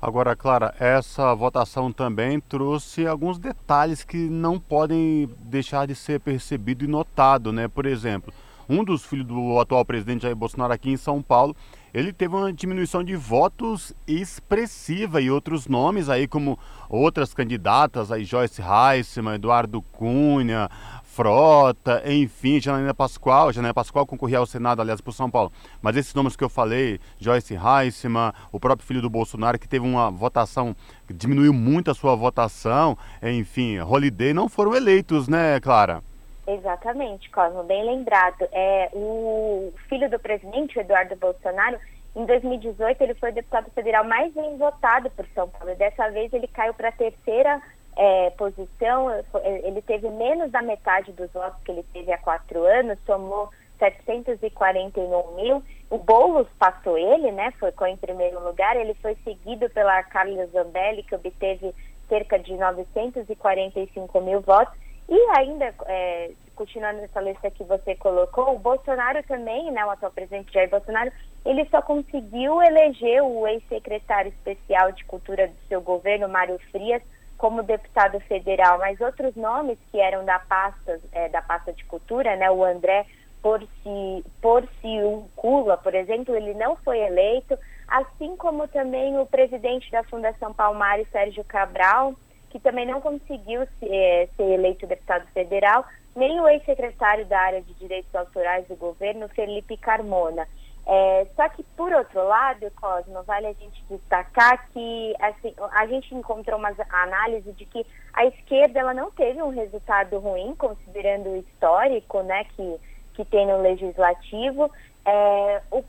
Agora, Clara, essa votação também trouxe alguns detalhes que não podem deixar de ser percebido e notado, né? Por exemplo, um dos filhos do atual presidente Jair Bolsonaro aqui em São Paulo, ele teve uma diminuição de votos expressiva e outros nomes aí como outras candidatas, aí Joyce Heisman, Eduardo Cunha, Frota, enfim, Janaína Pascoal. Janaína Pascoal concorria ao Senado, aliás, por São Paulo. Mas esses nomes que eu falei, Joyce Heisman, o próprio filho do Bolsonaro, que teve uma votação, diminuiu muito a sua votação, enfim, Holiday, não foram eleitos, né, Clara? Exatamente, Cosmo, bem lembrado. É, o filho do presidente, Eduardo Bolsonaro, em 2018 ele foi o deputado federal mais bem votado por São Paulo. Dessa vez ele caiu para a terceira é, posição, ele teve menos da metade dos votos que ele teve há quatro anos, somou 741 mil. O Boulos passou ele, né? Foi em primeiro lugar. Ele foi seguido pela Carla Zambelli, que obteve cerca de 945 mil votos. E ainda, é, continuando nessa lista que você colocou, o Bolsonaro também, né, o atual presidente Jair Bolsonaro, ele só conseguiu eleger o ex-secretário especial de cultura do seu governo, Mário Frias, como deputado federal, mas outros nomes que eram da pasta, é, da pasta de cultura, né, o André Porci, Porciuncula, por exemplo, ele não foi eleito, assim como também o presidente da Fundação Palmares, Sérgio Cabral, que também não conseguiu ser, é, ser eleito deputado federal, nem o ex-secretário da área de direitos autorais do governo, Felipe Carmona. É, só que, por outro lado, Cosmo, vale a gente destacar que assim, a gente encontrou uma análise de que a esquerda ela não teve um resultado ruim, considerando o histórico né, que, que tem no legislativo. É, o,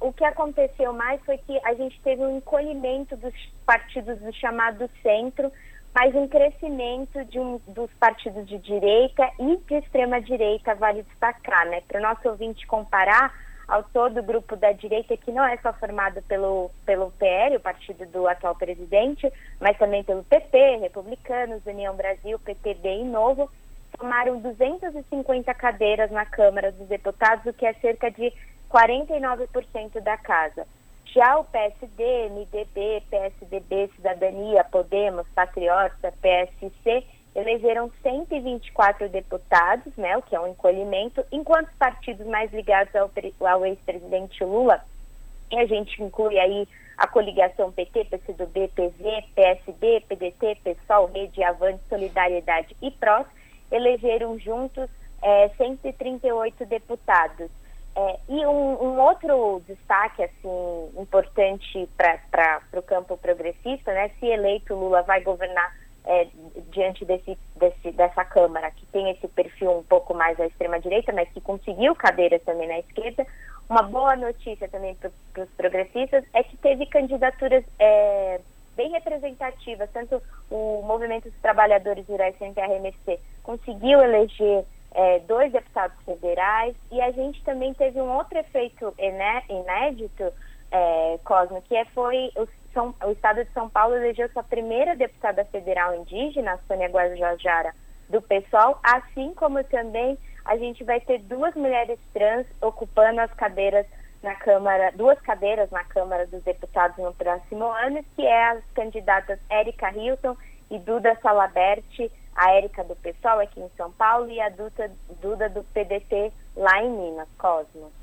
o, que aconteceu mais foi que a gente teve um encolhimento dos partidos do chamado centro, mas um crescimento de um, dos partidos de direita e de extrema direita, vale destacar, né? Para o nosso ouvinte comparar, ao todo o grupo da direita, que não é só formado pelo, pelo PL, o partido do atual presidente, mas também pelo PP, Republicanos, União Brasil, PTB e Novo, tomaram 250 cadeiras na Câmara dos Deputados, o que é cerca de 49% da casa. Já o PSD, MDB, PSDB, Cidadania, Podemos, Patriota, PSC elegeram 124 deputados, né, o que é um encolhimento, enquanto os partidos mais ligados ao, ao ex-presidente Lula, e a gente inclui aí a coligação PT, PCdoB, PV, PSB, PDT, PSOL, Rede, Avante, Solidariedade e PROS, elegeram juntos é, 138 deputados. É, e um, um, outro destaque assim importante para o campo progressista, né? Se eleito Lula vai governar é, diante desse, desse, dessa Câmara, que tem esse perfil um pouco mais à extrema-direita, mas que conseguiu cadeiras também na esquerda. Uma boa notícia também para os progressistas é que teve candidaturas é, bem representativas, tanto o Movimento dos Trabalhadores Rurais CNTR-MSC conseguiu eleger é, dois deputados federais e a gente também teve um outro efeito inédito, é, Cosmo, que é, foi os são, o Estado de São Paulo elegeu sua primeira deputada federal indígena, Sônia Guajajara, do PSOL, assim como também a gente vai ter duas mulheres trans ocupando as cadeiras na Câmara, duas cadeiras na Câmara dos Deputados no próximo ano, que é as candidatas Érica Hilton e Duda Salaberti, a Érica do PSOL aqui em São Paulo e a Duda, Duda do PDT lá em Minas, Cosmos.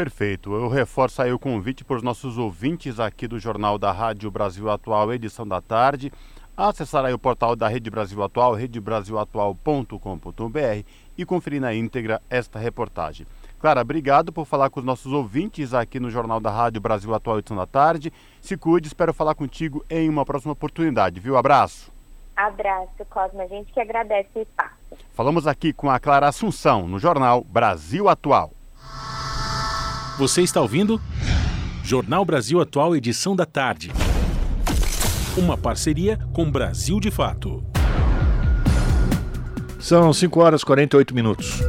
Perfeito. Eu reforço aí o convite para os nossos ouvintes aqui do Jornal da Rádio Brasil Atual, edição da tarde, acessar aí o portal da Rede Brasil Atual, redebrasilatual.com.br e conferir na íntegra esta reportagem. Clara, obrigado por falar com os nossos ouvintes aqui no Jornal da Rádio Brasil Atual, edição da tarde. Se cuide, espero falar contigo em uma próxima oportunidade, viu? Abraço. Abraço, Cosma. A gente que agradece o espaço. Falamos aqui com a Clara Assunção, no Jornal Brasil Atual. Você está ouvindo? Jornal Brasil Atual, edição da tarde. Uma parceria com Brasil de Fato. São 5 horas e 48 minutos.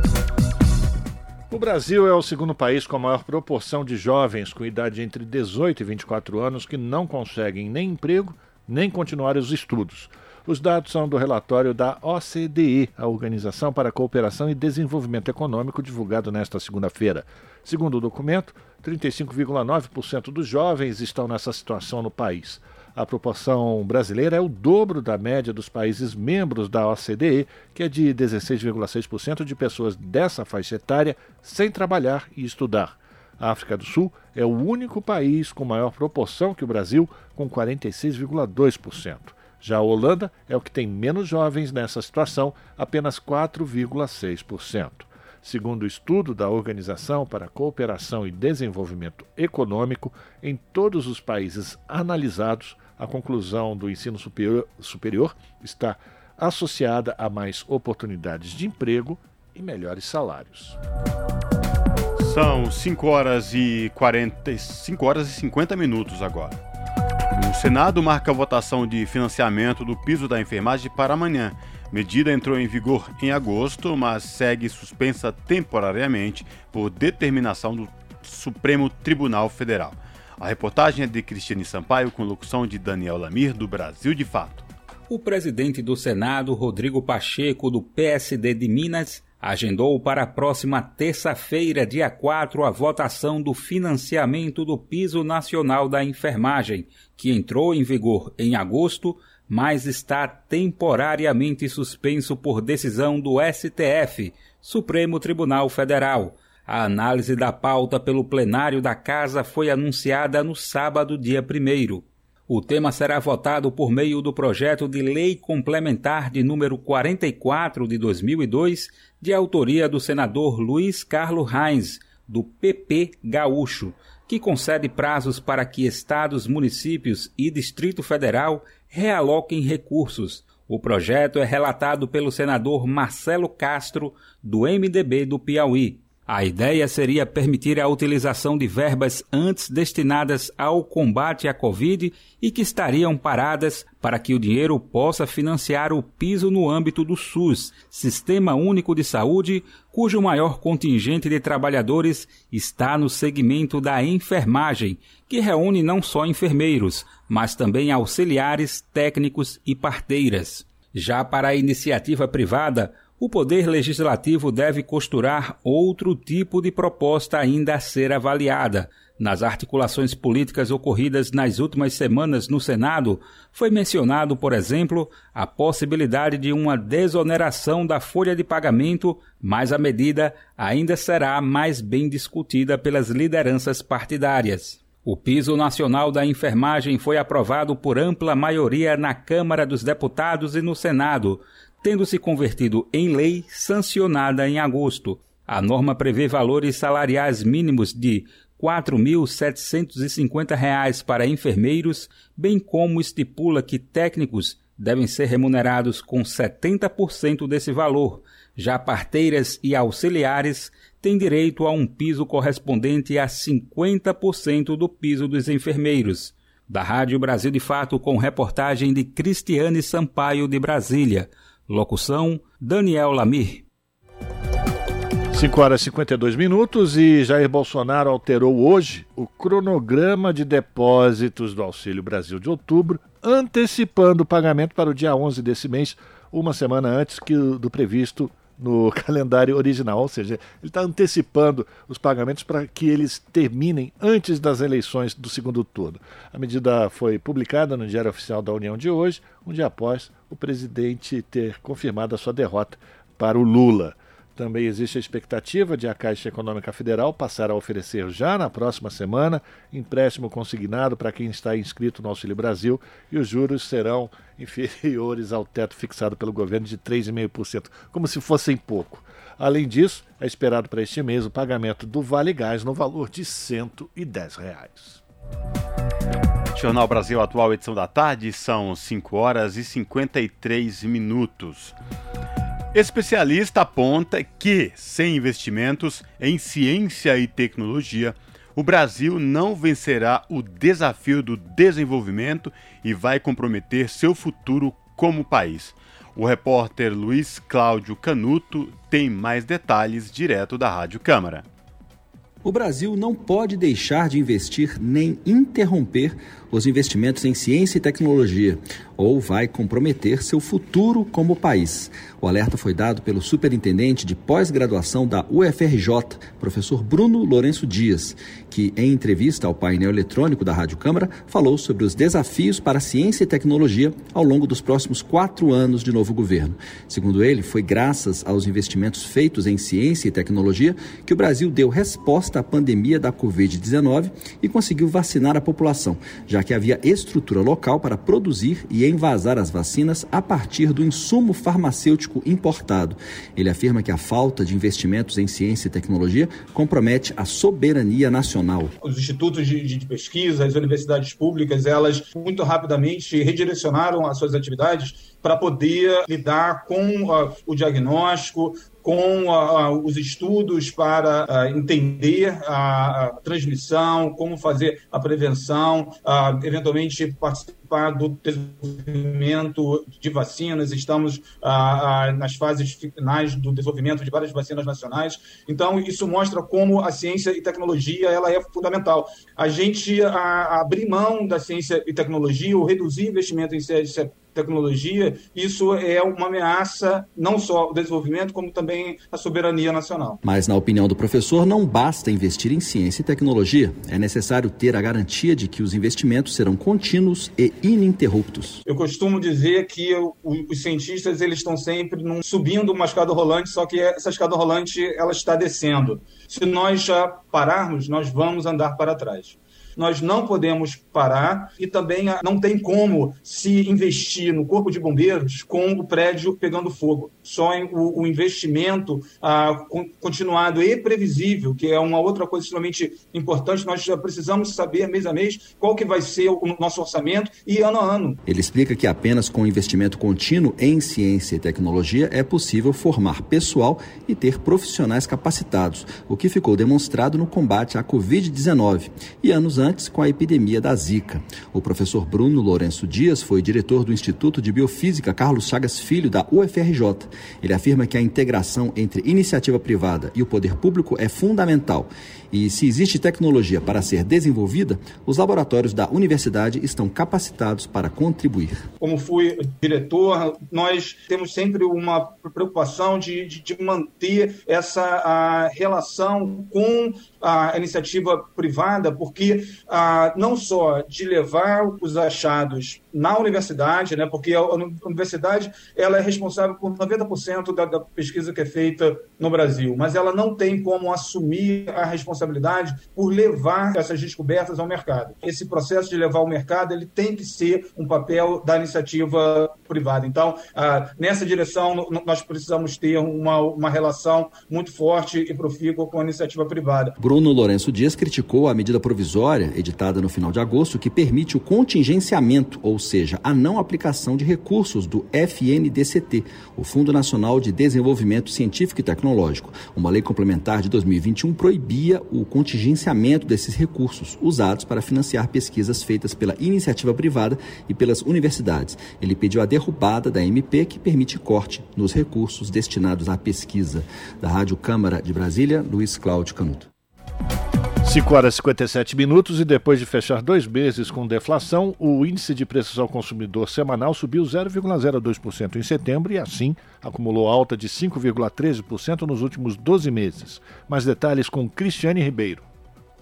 O Brasil é o segundo país com a maior proporção de jovens com idade entre 18 e 24 anos que não conseguem nem emprego nem continuar os estudos. Os dados são do relatório da OCDE, a Organização para a Cooperação e Desenvolvimento Econômico, divulgado nesta segunda-feira. Segundo o documento, 35,9% dos jovens estão nessa situação no país. A proporção brasileira é o dobro da média dos países membros da OCDE, que é de 16,6% de pessoas dessa faixa etária sem trabalhar e estudar. A África do Sul é o único país com maior proporção que o Brasil, com 46,2%. Já a Holanda é o que tem menos jovens nessa situação, apenas 4,6%. Segundo o estudo da Organização para a Cooperação e Desenvolvimento Econômico, em todos os países analisados, a conclusão do ensino superior, superior está associada a mais oportunidades de emprego e melhores salários. São 5 horas e 40, 5 horas e 50 minutos agora. O Senado marca a votação de financiamento do piso da enfermagem para amanhã. Medida entrou em vigor em agosto, mas segue suspensa temporariamente por determinação do Supremo Tribunal Federal. A reportagem é de Cristiane Sampaio com locução de Daniel Lamir, do Brasil de Fato. O presidente do Senado, Rodrigo Pacheco, do PSD de Minas, agendou para a próxima terça-feira, dia 4, a votação do financiamento do Piso Nacional da Enfermagem, que entrou em vigor em agosto, mas está temporariamente suspenso por decisão do STF, Supremo Tribunal Federal. A análise da pauta pelo plenário da Casa foi anunciada no sábado, dia 1. O tema será votado por meio do projeto de lei complementar de número 44 de 2002, de autoria do senador Luiz Carlos Reins, do PP Gaúcho, que concede prazos para que estados, municípios e Distrito Federal realoquem recursos. O projeto é relatado pelo senador Marcelo Castro, do MDB do Piauí. A ideia seria permitir a utilização de verbas antes destinadas ao combate à Covid e que estariam paradas para que o dinheiro possa financiar o piso no âmbito do SUS, Sistema Único de Saúde, cujo maior contingente de trabalhadores está no segmento da enfermagem, que reúne não só enfermeiros, mas também auxiliares, técnicos e parteiras. Já para a iniciativa privada, o Poder Legislativo deve costurar outro tipo de proposta ainda a ser avaliada. Nas articulações políticas ocorridas nas últimas semanas no Senado, foi mencionado, por exemplo, a possibilidade de uma desoneração da folha de pagamento, mas a medida ainda será mais bem discutida pelas lideranças partidárias. O piso nacional da enfermagem foi aprovado por ampla maioria na Câmara dos Deputados e no Senado, tendo se convertido em lei sancionada em agosto. A norma prevê valores salariais mínimos de R$ 4.750 para enfermeiros, bem como estipula que técnicos devem ser remunerados com 70% desse valor. Já parteiras e auxiliares têm direito a um piso correspondente a 50% do piso dos enfermeiros. Da Rádio Brasil de Fato, com reportagem de Cristiane Sampaio de Brasília. Locução: Daniel Lamir. 5 horas e 52 minutos e Jair Bolsonaro alterou hoje o cronograma de depósitos do Auxílio Brasil de outubro, antecipando o pagamento para o dia 11 desse mês, uma semana antes que do previsto no *laughs* calendário original, ou seja, ele está antecipando os pagamentos para que eles terminem antes das eleições do segundo turno. A medida foi publicada no Diário Oficial da União de hoje, um dia após o presidente ter confirmado a sua derrota para o Lula. Também existe a expectativa de a Caixa Econômica Federal passar a oferecer já na próxima semana empréstimo consignado para quem está inscrito no Auxílio Brasil e os juros serão *laughs* inferiores ao teto fixado pelo governo de 3,5%, como se fossem pouco. Além disso, é esperado para este mês o pagamento do Vale Gás no valor de 110 reais. Jornal Brasil Atual, edição da tarde, são 5 horas e 53 minutos. Especialista aponta que, sem investimentos em ciência e tecnologia, o Brasil não vencerá o desafio do desenvolvimento e vai comprometer seu futuro como país. O repórter Luiz Cláudio Canuto tem mais detalhes direto da Rádio Câmara. O Brasil não pode deixar de investir nem interromper os investimentos em ciência e tecnologia, ou vai comprometer seu futuro como país. O alerta foi dado pelo superintendente de pós-graduação da UFRJ, professor Bruno Lourenço Dias, que, em entrevista ao painel eletrônico da Rádio Câmara, falou sobre os desafios para ciência e tecnologia ao longo dos próximos quatro anos de novo governo. Segundo ele, foi graças aos investimentos feitos em ciência e tecnologia que o Brasil deu resposta à pandemia da Covid-19 e conseguiu vacinar a população, já que havia estrutura local para produzir e envasar as vacinas a partir do insumo farmacêutico importado. Ele afirma que a falta de investimentos em ciência e tecnologia compromete a soberania nacional. Os institutos de, de pesquisa, as universidades públicas, elas muito rapidamente redirecionaram as suas atividades para poder lidar com uh, o diagnóstico, com uh, os estudos para uh, entender a, a, transmissão, como fazer a prevenção, eventualmente participar do desenvolvimento de vacinas. Estamos nas fases finais do desenvolvimento de várias vacinas nacionais. Então, isso mostra como a ciência e tecnologia ela é fundamental. A gente abrir mão da ciência e tecnologia ou reduzir investimento em ciência tecnologia, isso é uma ameaça não só ao desenvolvimento, como também à soberania nacional. Mas, na opinião do professor, não basta investir em ciência e tecnologia. É necessário ter a garantia de que os investimentos serão contínuos e ininterruptos. Eu costumo dizer que os cientistas eles estão sempre num, subindo uma escada rolante, só que essa escada rolante ela está descendo. Se nós já pararmos, nós vamos andar para trás nós não podemos parar e também não tem como se investir no corpo de bombeiros com o prédio pegando fogo. Só o, o investimento ah, continuado e previsível, que é uma outra coisa extremamente importante, nós precisamos saber mês a mês qual que vai ser o nosso orçamento e ano a ano. Ele explica que apenas com investimento contínuo em ciência e tecnologia é possível formar pessoal e ter profissionais capacitados, o que ficou demonstrado no combate à Covid-19 e anos antes com a epidemia da Zika. O professor Bruno Lourenço Dias foi diretor do Instituto de Biofísica Carlos Chagas Filho da UFRJ. Ele afirma que a integração entre iniciativa privada e o poder público é fundamental e se existe tecnologia para ser desenvolvida, os laboratórios da universidade estão capacitados para contribuir. Como fui diretor, nós temos sempre uma preocupação de, de, de manter essa relação com a iniciativa privada, porque ah, não só de levar os achados na universidade, né, porque a universidade ela é responsável por 90% da, da pesquisa que é feita no Brasil, mas ela não tem como assumir a responsabilidade por levar essas descobertas ao mercado. Esse processo de levar ao mercado ele tem que ser um papel da iniciativa privada. Então, ah, nessa direção, nós precisamos ter uma, uma relação muito forte e profícua com a iniciativa privada. Bruno Lourenço Dias criticou a medida provisória, editada no final de agosto, que permite o contingenciamento, ou seja, a não aplicação de recursos do FNDCT, o Fundo Nacional de Desenvolvimento Científico e Tecnológico. Uma lei complementar de 2021 proibia o contingenciamento desses recursos usados para financiar pesquisas feitas pela iniciativa privada e pelas universidades. Ele pediu a derrubada da MP que permite corte nos recursos destinados à pesquisa. Da Rádio Câmara de Brasília, Luiz Cláudio Canuto. 5 horas e 57 minutos e depois de fechar dois meses com deflação, o índice de preços ao consumidor semanal subiu 0,02% em setembro e assim acumulou alta de 5,13% nos últimos 12 meses. Mais detalhes com Cristiane Ribeiro.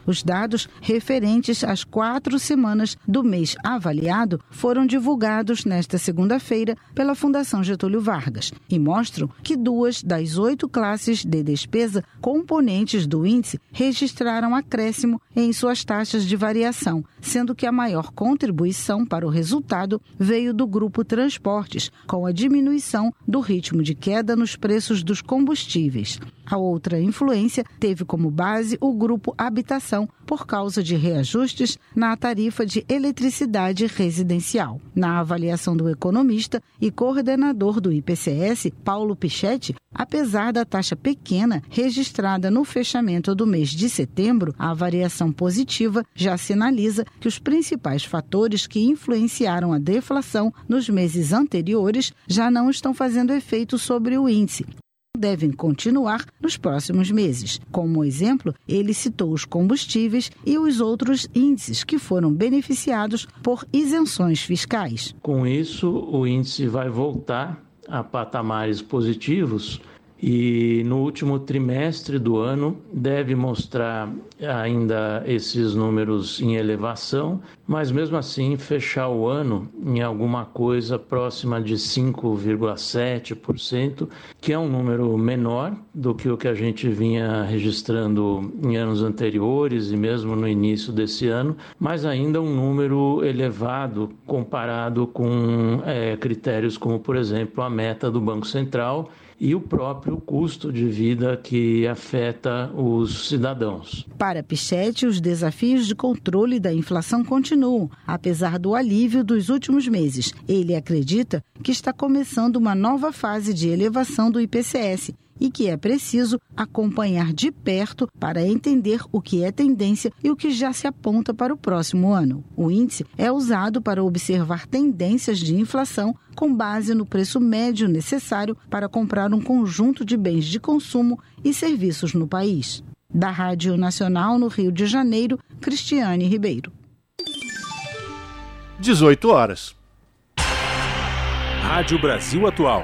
Os dados referentes às quatro semanas do mês avaliado foram divulgados nesta segunda-feira pela Fundação Getúlio Vargas e mostram que duas das oito classes de despesa componentes do índice registraram acréscimo em suas taxas de variação, sendo que a maior contribuição para o resultado veio do grupo Transportes, com a diminuição do ritmo de queda nos preços dos combustíveis. A outra influência teve como base o grupo Habitação, por causa de reajustes na tarifa de eletricidade residencial. Na avaliação do economista e coordenador do IPCS, Paulo Pichetti, apesar da taxa pequena registrada no fechamento do mês de setembro, a variação positiva já sinaliza que os principais fatores que influenciaram a deflação nos meses anteriores já não estão fazendo efeito sobre o índice devem continuar nos próximos meses. Como exemplo, ele citou os combustíveis e os outros índices que foram beneficiados por isenções fiscais. Com isso, o índice vai voltar a patamares positivos e no último trimestre do ano deve mostrar ainda esses números em elevação, mas mesmo assim fechar o ano em alguma coisa próxima de 5,7%, que é um número menor do que o que a gente vinha registrando em anos anteriores e mesmo no início desse ano, mas ainda um número elevado comparado com é, critérios como, por exemplo, a meta do Banco Central e o próprio custo de vida que afeta os cidadãos. Para Pichetti, os desafios de controle da inflação continuam, apesar do alívio dos últimos meses. Ele acredita que está começando uma nova fase de elevação do IPCS e que é preciso acompanhar de perto para entender o que é tendência e o que já se aponta para o próximo ano. O índice é usado para observar tendências de inflação com base no preço médio necessário para comprar um conjunto de bens de consumo e serviços no país. Da Rádio Nacional no Rio de Janeiro, Cristiane Ribeiro. 18 horas. Rádio Brasil Atual.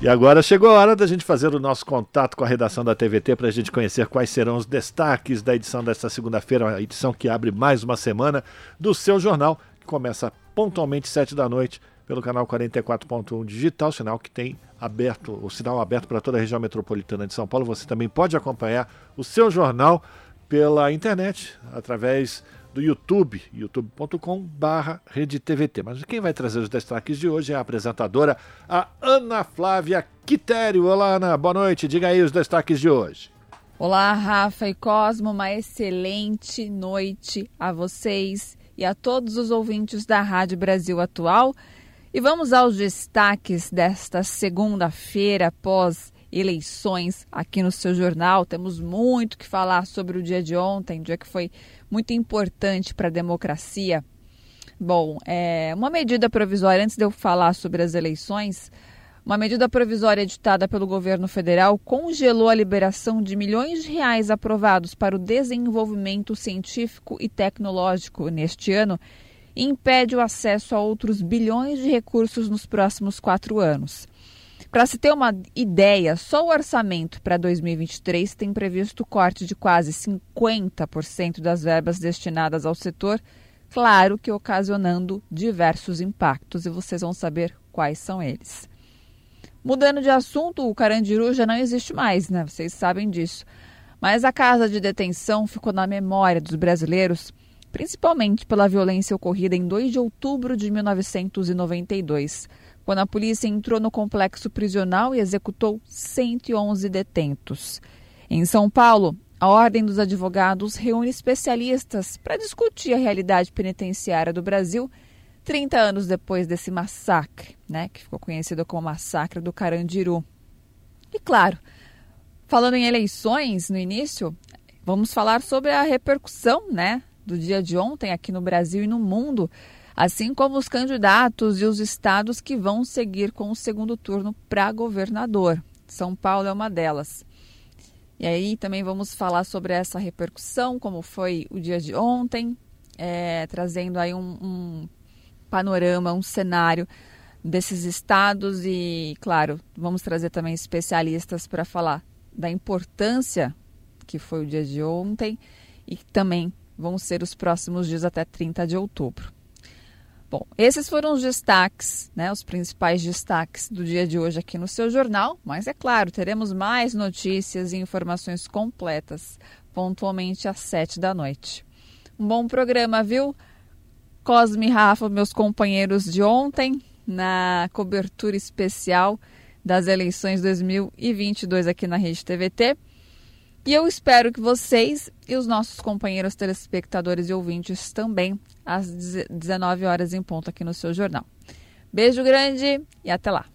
E agora chegou a hora da gente fazer o nosso contato com a redação da TVT para a gente conhecer quais serão os destaques da edição desta segunda-feira, a edição que abre mais uma semana do seu jornal, que começa pontualmente sete da noite pelo canal 44.1 digital, sinal que tem aberto, o sinal aberto para toda a região metropolitana de São Paulo. Você também pode acompanhar o seu jornal pela internet através do YouTube, youtube.com/barra RedeTVT. Mas quem vai trazer os destaques de hoje é a apresentadora, a Ana Flávia Quitério. Olá, Ana, boa noite. Diga aí os destaques de hoje. Olá, Rafa e Cosmo, uma excelente noite a vocês e a todos os ouvintes da Rádio Brasil Atual. E vamos aos destaques desta segunda-feira após eleições aqui no seu jornal. Temos muito que falar sobre o dia de ontem, dia que foi muito importante para a democracia. Bom, é, uma medida provisória, antes de eu falar sobre as eleições, uma medida provisória editada pelo governo federal congelou a liberação de milhões de reais aprovados para o desenvolvimento científico e tecnológico neste ano e impede o acesso a outros bilhões de recursos nos próximos quatro anos. Para se ter uma ideia, só o orçamento para 2023 tem previsto corte de quase 50% das verbas destinadas ao setor, claro que ocasionando diversos impactos e vocês vão saber quais são eles. Mudando de assunto, o Carandiru já não existe mais, né? Vocês sabem disso. Mas a casa de detenção ficou na memória dos brasileiros, principalmente pela violência ocorrida em 2 de outubro de 1992 quando a polícia entrou no complexo prisional e executou 111 detentos. Em São Paulo, a Ordem dos Advogados reúne especialistas para discutir a realidade penitenciária do Brasil 30 anos depois desse massacre, né, que ficou conhecido como Massacre do Carandiru. E claro, falando em eleições no início, vamos falar sobre a repercussão, né, do dia de ontem aqui no Brasil e no mundo assim como os candidatos e os estados que vão seguir com o segundo turno para governador. São Paulo é uma delas. E aí também vamos falar sobre essa repercussão, como foi o dia de ontem, é, trazendo aí um, um panorama, um cenário desses estados e, claro, vamos trazer também especialistas para falar da importância que foi o dia de ontem e também vão ser os próximos dias até 30 de outubro. Bom, esses foram os destaques, né, os principais destaques do dia de hoje aqui no seu jornal, mas é claro, teremos mais notícias e informações completas pontualmente às sete da noite. Um bom programa, viu? Cosme e Rafa, meus companheiros de ontem, na cobertura especial das eleições 2022 aqui na Rede TVT. E eu espero que vocês e os nossos companheiros telespectadores e ouvintes também, às 19 horas em ponto aqui no seu jornal. Beijo grande e até lá.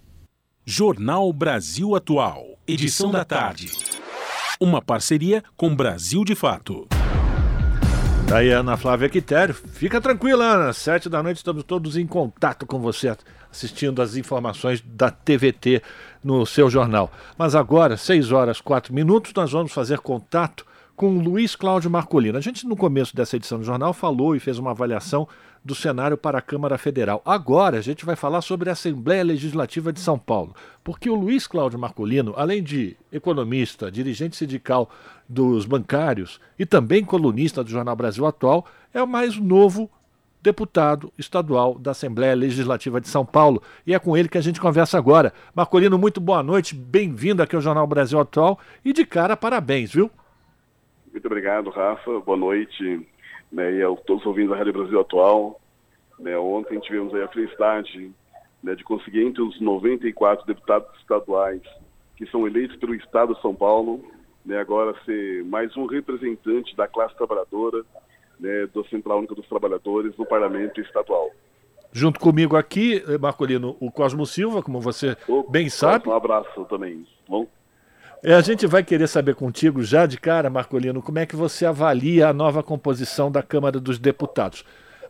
Jornal Brasil Atual, edição da tarde. Uma parceria com Brasil de Fato. Daí, Ana Flávia Quitério. Fica tranquila, Ana. Sete da noite estamos todos em contato com você, assistindo as informações da TVT no seu jornal. Mas agora, seis horas quatro minutos, nós vamos fazer contato com Luiz Cláudio Marcolino. A gente, no começo dessa edição do jornal, falou e fez uma avaliação do cenário para a Câmara Federal. Agora a gente vai falar sobre a Assembleia Legislativa de São Paulo, porque o Luiz Cláudio Marcolino, além de economista, dirigente sindical dos bancários e também colunista do Jornal Brasil Atual, é o mais novo deputado estadual da Assembleia Legislativa de São Paulo. E é com ele que a gente conversa agora. Marcolino, muito boa noite, bem-vindo aqui ao Jornal Brasil Atual e de cara, parabéns, viu? Muito obrigado, Rafa. Boa noite né, e a todos ouvindo a Rádio Brasil Atual. Né, ontem tivemos a felicidade né, de conseguir entre os 94 deputados estaduais que são eleitos pelo Estado de São Paulo, né, agora ser mais um representante da classe trabalhadora né, do Central Única dos Trabalhadores no Parlamento Estadual. Junto comigo aqui, Marcolino, o Cosmo Silva, como você o, bem sabe. Um abraço também. Bom? É, a gente vai querer saber contigo já de cara, Marcolino, como é que você avalia a nova composição da Câmara dos Deputados.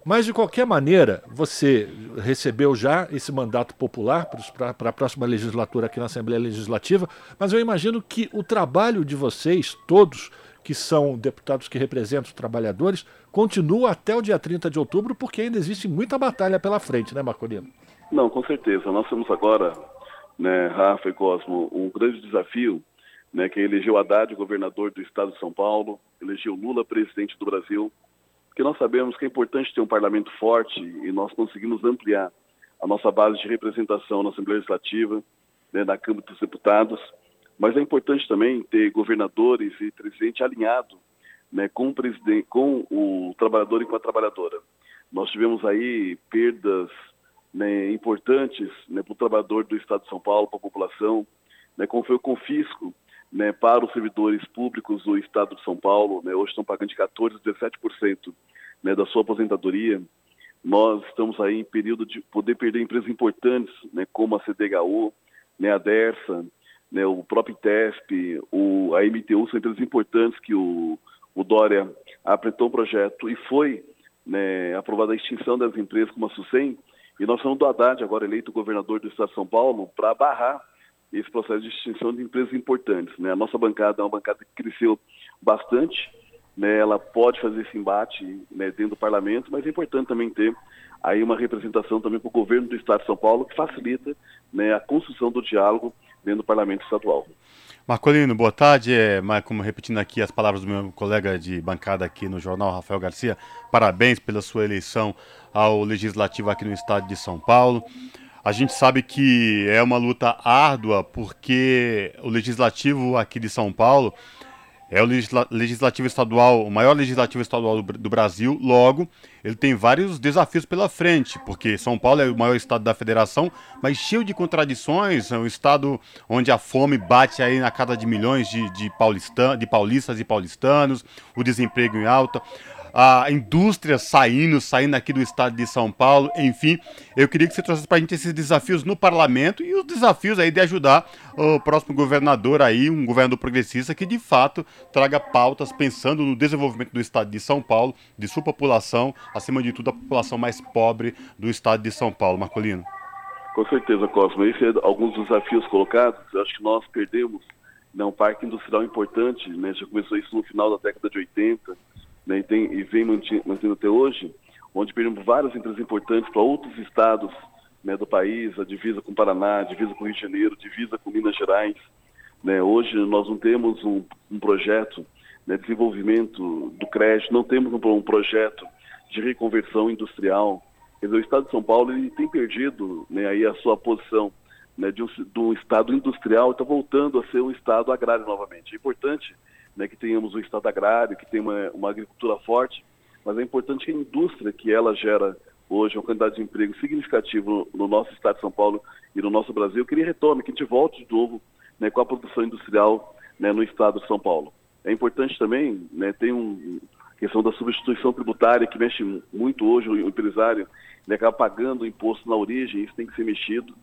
Mas, de qualquer maneira, você recebeu já esse mandato popular para a próxima legislatura aqui na Assembleia Legislativa, mas eu imagino que o trabalho de vocês, todos que são deputados que representam os trabalhadores, continua até o dia 30 de outubro, porque ainda existe muita batalha pela frente, né, Marcolino? Não, com certeza. Nós temos agora, né, Rafa e Cosmo, um grande desafio né, que elegeu Haddad governador do estado de São Paulo, elegeu Lula presidente do Brasil, porque nós sabemos que é importante ter um parlamento forte e nós conseguimos ampliar a nossa base de representação na Assembleia Legislativa, né, na Câmara dos Deputados, mas é importante também ter governadores e presidente alinhado né, com, o presidente, com o trabalhador e com a trabalhadora. Nós tivemos aí perdas né, importantes né, para o trabalhador do Estado de São Paulo, para a população, né, como foi o confisco né, para os servidores públicos do Estado de São Paulo, né, hoje estão pagando de 14% a 17% né, da sua aposentadoria. Nós estamos aí em período de poder perder empresas importantes, né, como a CDHU, né, a DERSA, né, o próprio ITESP, o, a MTU, são empresas importantes que o, o Dória apresentou o projeto e foi né, aprovada a extinção das empresas como a SUSEM, e nós estamos do Haddad, agora eleito governador do Estado de São Paulo, para barrar esse processo de extinção de empresas importantes. Né? A nossa bancada é uma bancada que cresceu bastante, né? ela pode fazer esse embate né, dentro do parlamento, mas é importante também ter aí uma representação também para o governo do Estado de São Paulo, que facilita né, a construção do diálogo dentro do parlamento estadual. Marcolino, boa tarde. É, como repetindo aqui as palavras do meu colega de bancada aqui no jornal, Rafael Garcia, parabéns pela sua eleição ao Legislativo aqui no estado de São Paulo. A gente sabe que é uma luta árdua porque o legislativo aqui de São Paulo é o legislativo estadual, o maior legislativo estadual do, Brasil. Logo, ele tem vários desafios pela frente, porque São Paulo é o maior estado da federação, mas cheio de contradições. É um estado onde a fome bate aí na casa de milhões de, de, paulista, de paulistas e paulistanos, o desemprego em alta a indústria saindo, saindo aqui do estado de São Paulo, enfim. Eu queria que você trouxesse para a gente esses desafios no parlamento e os desafios aí de ajudar o próximo governador aí, um governador progressista que de fato traga pautas pensando no desenvolvimento do estado de São Paulo, de sua população, acima de tudo a população mais pobre do estado de São Paulo. Marcolino. Com certeza, Cosmo. Esses são alguns desafios colocados. Eu acho que nós perdemos né, um parque industrial importante, né? já começou isso no final da década de 80, né, e, tem, e vem mantendo até hoje, onde perdemos várias empresas importantes para outros estados né, do país, a divisa com Paraná, a divisa com o Rio de Janeiro, divisa com Minas Gerais. Né, hoje nós não temos um, um projeto né, de desenvolvimento do crédito, não temos um, um projeto de reconversão industrial. O Estado de São Paulo ele tem perdido né, aí a sua posição né, de, um, de um Estado industrial está voltando a ser um Estado agrário novamente. É importante né, que tenhamos um Estado agrário, que tenha uma, uma agricultura forte, mas é importante que a indústria que ela gera hoje uma quantidade de emprego significativo no, no, nosso estado de São Paulo e no nosso Brasil, que ele retome, que a gente volte de novo né, com a produção industrial né, no estado de São Paulo. É importante também, né, tem um questão da substituição tributária que mexe muito hoje o empresário, ele acaba pagando o imposto na origem, isso tem que ser mexido.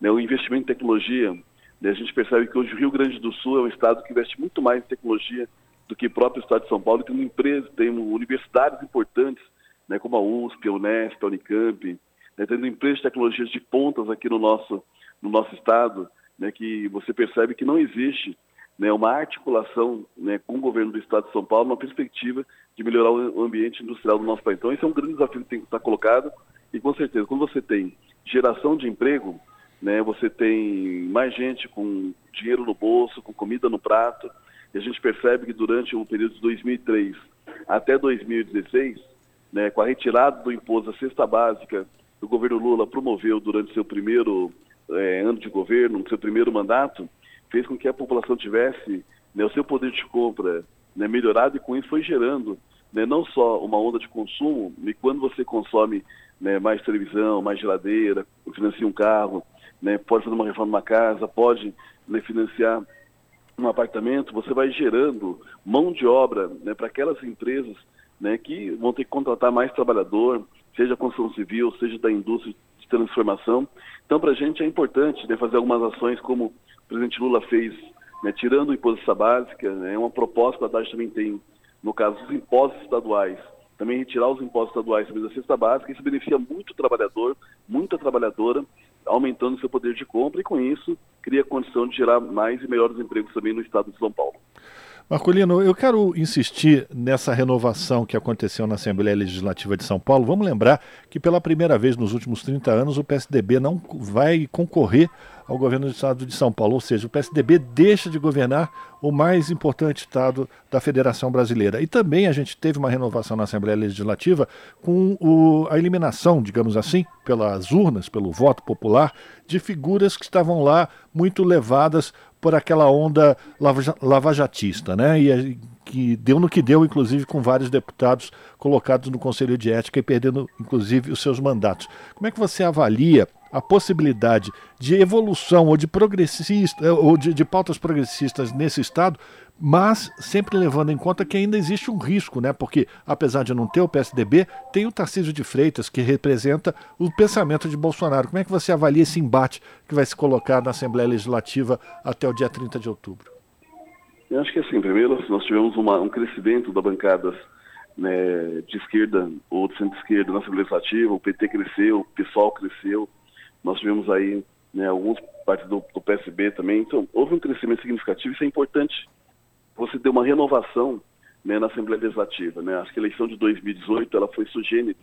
Né, o investimento em tecnologia, né, a gente percebe que hoje o Rio Grande do Sul é um estado que investe muito mais em tecnologia do que o próprio estado de São Paulo, tem empresas, tem universidades importantes, né, como a USP, a Unesp, a Unicamp, né, tendo empresas de tecnologias de pontas aqui no nosso, no nosso estado, né, que você percebe que não existe né, uma articulação né, com o governo do estado de São Paulo, uma perspectiva de melhorar o ambiente industrial do nosso país. Então, esse é um grande desafio que tem que estar colocado e, com certeza, quando você tem geração de emprego, né, você tem mais gente com dinheiro no bolso, com comida no prato, e a gente percebe que durante o período de 2003 até 2016, né, com a retirada do imposto da cesta básica, o governo Lula promoveu durante seu primeiro é, ano de governo, seu primeiro mandato, fez com que a população tivesse né, o seu poder de compra né, melhorado e com isso foi gerando né, não só uma onda de consumo, e quando você consome né, mais televisão, mais geladeira, financia um carro, né, pode fazer uma reforma na casa, pode né, financiar um apartamento, você vai gerando mão de obra né, para aquelas empresas né, que vão ter que contratar mais trabalhador, seja a construção civil, seja da indústria de transformação. Então, para a gente é importante né, fazer algumas ações como o presidente Lula fez, né, tirando o imposto básica, né, é uma proposta que a Haddad também tem, no caso dos impostos estaduais, também retirar os impostos estaduais sobre a cesta básica, isso beneficia muito o trabalhador, muita trabalhadora, aumentando seu poder de compra e, com isso, cria condição de gerar mais e melhores empregos também no estado de São Paulo. Marcolino, eu quero insistir nessa renovação que aconteceu na Assembleia Legislativa de São Paulo. Vamos lembrar que pela primeira vez nos últimos 30 anos o PSDB não vai concorrer ao governo do estado de São Paulo, ou seja, o PSDB deixa de governar o mais importante estado da Federação Brasileira. E também a gente teve uma renovação na Assembleia Legislativa com o, a eliminação, digamos assim, pelas urnas, pelo voto popular, de figuras que estavam lá muito levadas por aquela onda lavajatista, né? E que deu no que deu, inclusive com vários deputados colocados no Conselho de Ética e perdendo, inclusive, os seus mandatos. Como é que você avalia a possibilidade de evolução ou de progressista ou de, de, pautas progressistas nesse estado, mas sempre levando em conta que ainda existe um risco, né? Porque apesar de não ter o PSDB, tem o Tarcísio de Freitas que representa o pensamento de Bolsonaro. Como é que você avalia esse embate que vai se colocar na Assembleia Legislativa até o dia 30 de outubro? Eu acho que assim, primeiro nós tivemos uma, um crescimento da bancadas né, de esquerda ou de centro-esquerda na Assembleia Legislativa, o PT cresceu, o PSOL cresceu, nós tivemos aí né, alguns do, do, PSB também. Então, houve um crescimento significativo. Isso é importante. Você deu uma renovação né, na Assembleia Legislativa. Né? Acho que a eleição de 2018 ela foi sugênita,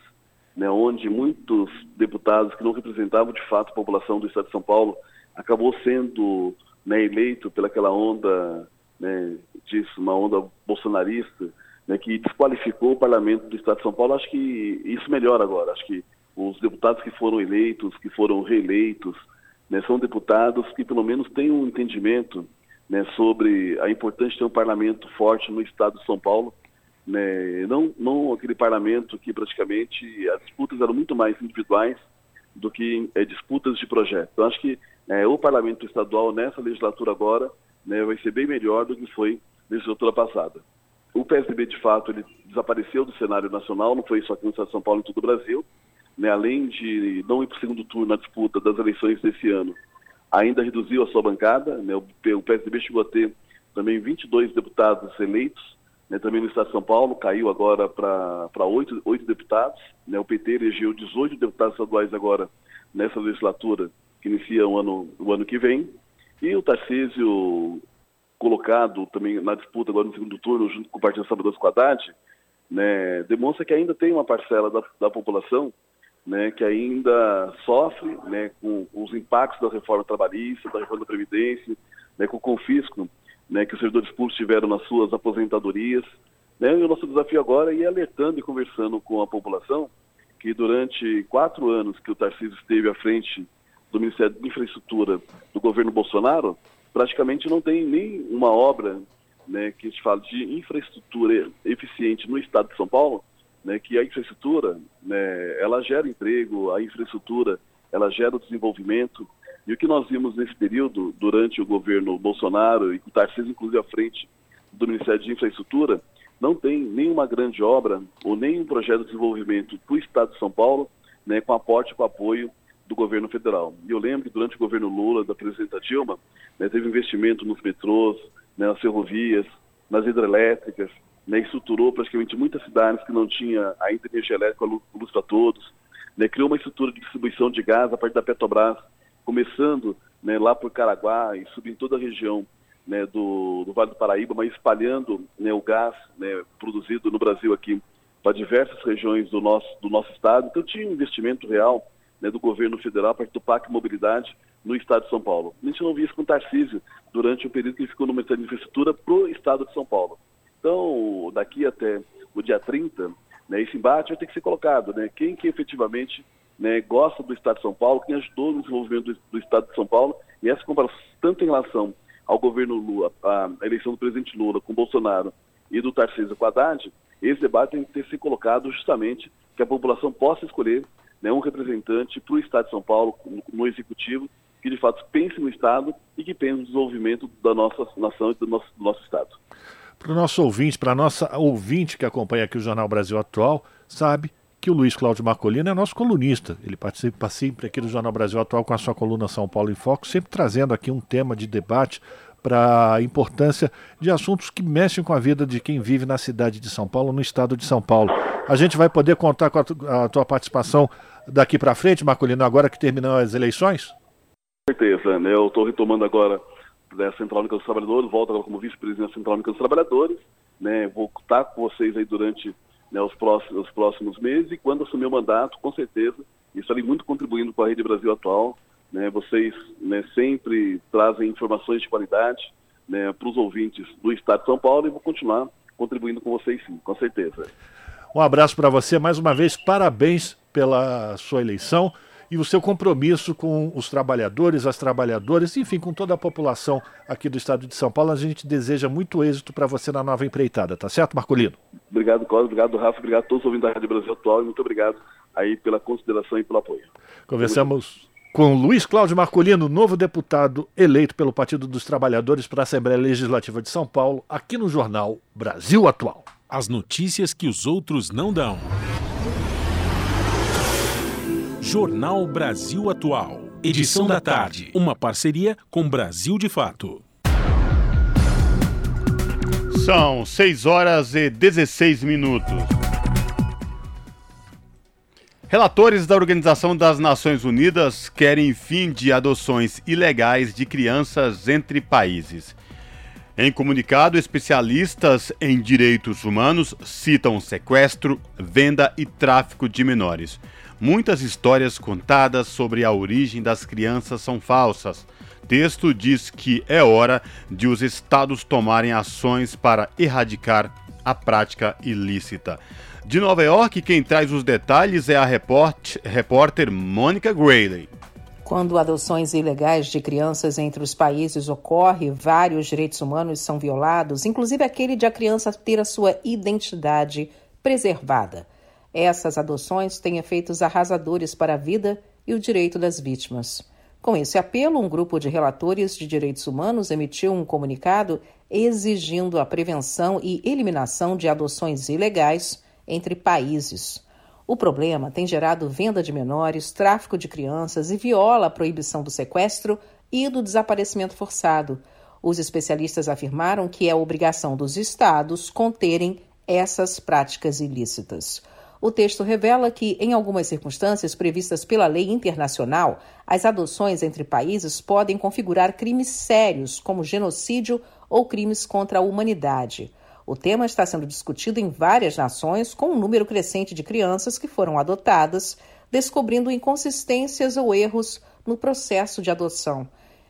né, onde muitos deputados que não representavam de fato a população do Estado de São Paulo acabou sendo né, eleito pelaquela onda né, disso, uma onda bolsonarista, né, que desqualificou o parlamento do Estado de São Paulo. Acho que isso melhora agora. Acho que os deputados que foram eleitos, que foram reeleitos, né, são deputados que pelo menos têm um entendimento né, sobre a importância de ter um parlamento forte no estado de São Paulo. Né, não, não aquele parlamento que praticamente as disputas eram muito mais individuais do que é, disputas de projeto. Então, acho que é, o parlamento estadual nessa legislatura agora né, vai ser bem melhor do que foi na legislatura passada. O PSDB, de fato, ele desapareceu do cenário nacional, não foi só aqui no estado de São Paulo, em todo o Brasil né, além de não ir para o segundo turno na disputa das eleições desse ano, ainda reduziu a sua bancada. Né, o, PSDB chegou a ter também 22 deputados eleitos, né, também no Estado de São Paulo, caiu agora para oito, oito deputados. Né, o PT elegeu 18 deputados estaduais agora nessa legislatura, que inicia o ano, o ano que vem. E o Tarcísio, colocado também na disputa agora no segundo turno, junto com o Partido Salvador Haddad, né, demonstra que ainda tem uma parcela da, da população né, que ainda sofre né, com, os impactos da reforma trabalhista, da reforma da Previdência, né, com o confisco né, que os servidores públicos tiveram nas suas aposentadorias. Né, e o nosso desafio agora é ir alertando e conversando com a população que durante quatro anos que o Tarcísio esteve à frente do Ministério de Infraestrutura do governo Bolsonaro, praticamente não tem nem uma obra né, que a gente fala de infraestrutura eficiente no estado de São Paulo, né, que a infraestrutura, né, ela gera emprego, a infraestrutura, ela gera o desenvolvimento. E o que nós vimos nesse período, durante o governo Bolsonaro, e o Tarcísio, inclusive, à frente do Ministério de Infraestrutura, não tem nenhuma grande obra ou nenhum projeto de desenvolvimento para o Estado de São Paulo, né, com aporte com apoio do governo federal. E eu lembro que durante o governo Lula, da presidenta Dilma, né, teve investimento nos metrôs, né, nas ferrovias, nas hidrelétricas, né, estruturou praticamente muitas cidades que não tinha ainda energia elétrica, luz para todos, né, criou uma estrutura de distribuição de gás a partir da Petrobras, começando né, lá por Caraguá e subindo toda a região né, do, do, Vale do Paraíba, mas espalhando né, o gás né, produzido no Brasil aqui para diversas regiões do nosso, do nosso estado. Então tinha um investimento real né, do governo federal para do PAC Mobilidade no estado de São Paulo. A gente não via isso com Tarcísio durante o período que ele ficou no Ministério de Infraestrutura para o estado de São Paulo. Então, daqui até o dia 30, né, esse embate vai ter que ser colocado. Né? Quem que efetivamente né, gosta do Estado de São Paulo, quem ajudou no desenvolvimento do, do, Estado de São Paulo, e essa comparação, tanto em relação ao governo Lula, a, a eleição do presidente Lula com Bolsonaro e do Tarcísio com Haddad, esse debate tem que ter se colocado justamente que a população possa escolher né, um representante para o Estado de São Paulo, no, Executivo, que de fato pense no Estado e que pense no desenvolvimento da nossa nação e do nosso, do nosso Estado. Para o nosso ouvinte, para a nossa ouvinte que acompanha aqui o Jornal Brasil Atual, sabe que o Luiz Cláudio Marcolino é nosso colunista. Ele participa sempre aqui do Jornal Brasil Atual com a sua coluna São Paulo em Foco, sempre trazendo aqui um tema de debate para a importância de assuntos que mexem com a vida de quem vive na cidade de São Paulo, no estado de São Paulo. A gente vai poder contar com a, tu, a tua participação daqui para frente, Marcolino, agora que terminou as eleições? Com certeza, né? Eu estou retomando agora da Central Única dos Trabalhadores, volto agora como vice-presidente da Central Única dos Trabalhadores, né, vou estar com vocês aí durante né, os, próximos, os próximos meses e quando assumir o mandato, com certeza, estarei muito contribuindo com a Rede Brasil Atual, né, vocês né, sempre trazem informações de qualidade né, para os ouvintes do Estado de São Paulo e vou continuar contribuindo com vocês sim, com certeza. Um abraço para você, mais uma vez, parabéns pela sua eleição e o seu compromisso com os trabalhadores, as trabalhadoras, enfim, com toda a população aqui do estado de São Paulo. A gente deseja muito êxito para você na nova empreitada, tá certo, Marcolino? Obrigado, Cláudio, obrigado, Rafa, obrigado a todos os ouvintes da Rádio Brasil Atual e muito obrigado aí pela consideração e pelo apoio. Conversamos com Luiz Cláudio Marcolino, novo deputado eleito pelo Partido dos Trabalhadores para a Assembleia Legislativa de São Paulo, aqui no jornal Brasil Atual. As notícias que os outros não dão. Jornal Brasil Atual. Edição da tarde. Uma parceria com Brasil de Fato. São 6 horas e 16 minutos. Relatores da Organização das Nações Unidas querem fim de adoções ilegais de crianças entre países. Em comunicado, especialistas em direitos humanos citam sequestro, venda e tráfico de menores. Muitas histórias contadas sobre a origem das crianças são falsas. Texto diz que é hora de os estados tomarem ações para erradicar a prática ilícita. De Nova York, quem traz os detalhes é a repórter, Mônica Grayley. Quando adoções ilegais de crianças entre os países ocorrem, vários direitos humanos são violados, inclusive aquele de a criança ter a sua identidade preservada. Essas adoções têm efeitos arrasadores para a vida e o direito das vítimas. Com esse apelo, um grupo de relatores de direitos humanos emitiu um comunicado exigindo a prevenção e eliminação de adoções ilegais entre países. O problema tem gerado venda de menores, tráfico de crianças e viola a proibição do sequestro e do desaparecimento forçado. Os especialistas afirmaram que é obrigação dos estados conterem essas práticas ilícitas. O texto revela que, em algumas circunstâncias previstas pela lei internacional, as adoções entre países podem configurar crimes sérios, como genocídio ou crimes contra a humanidade. O tema está sendo discutido em várias nações, com um número crescente de crianças que foram adotadas, descobrindo inconsistências ou erros no processo de adoção.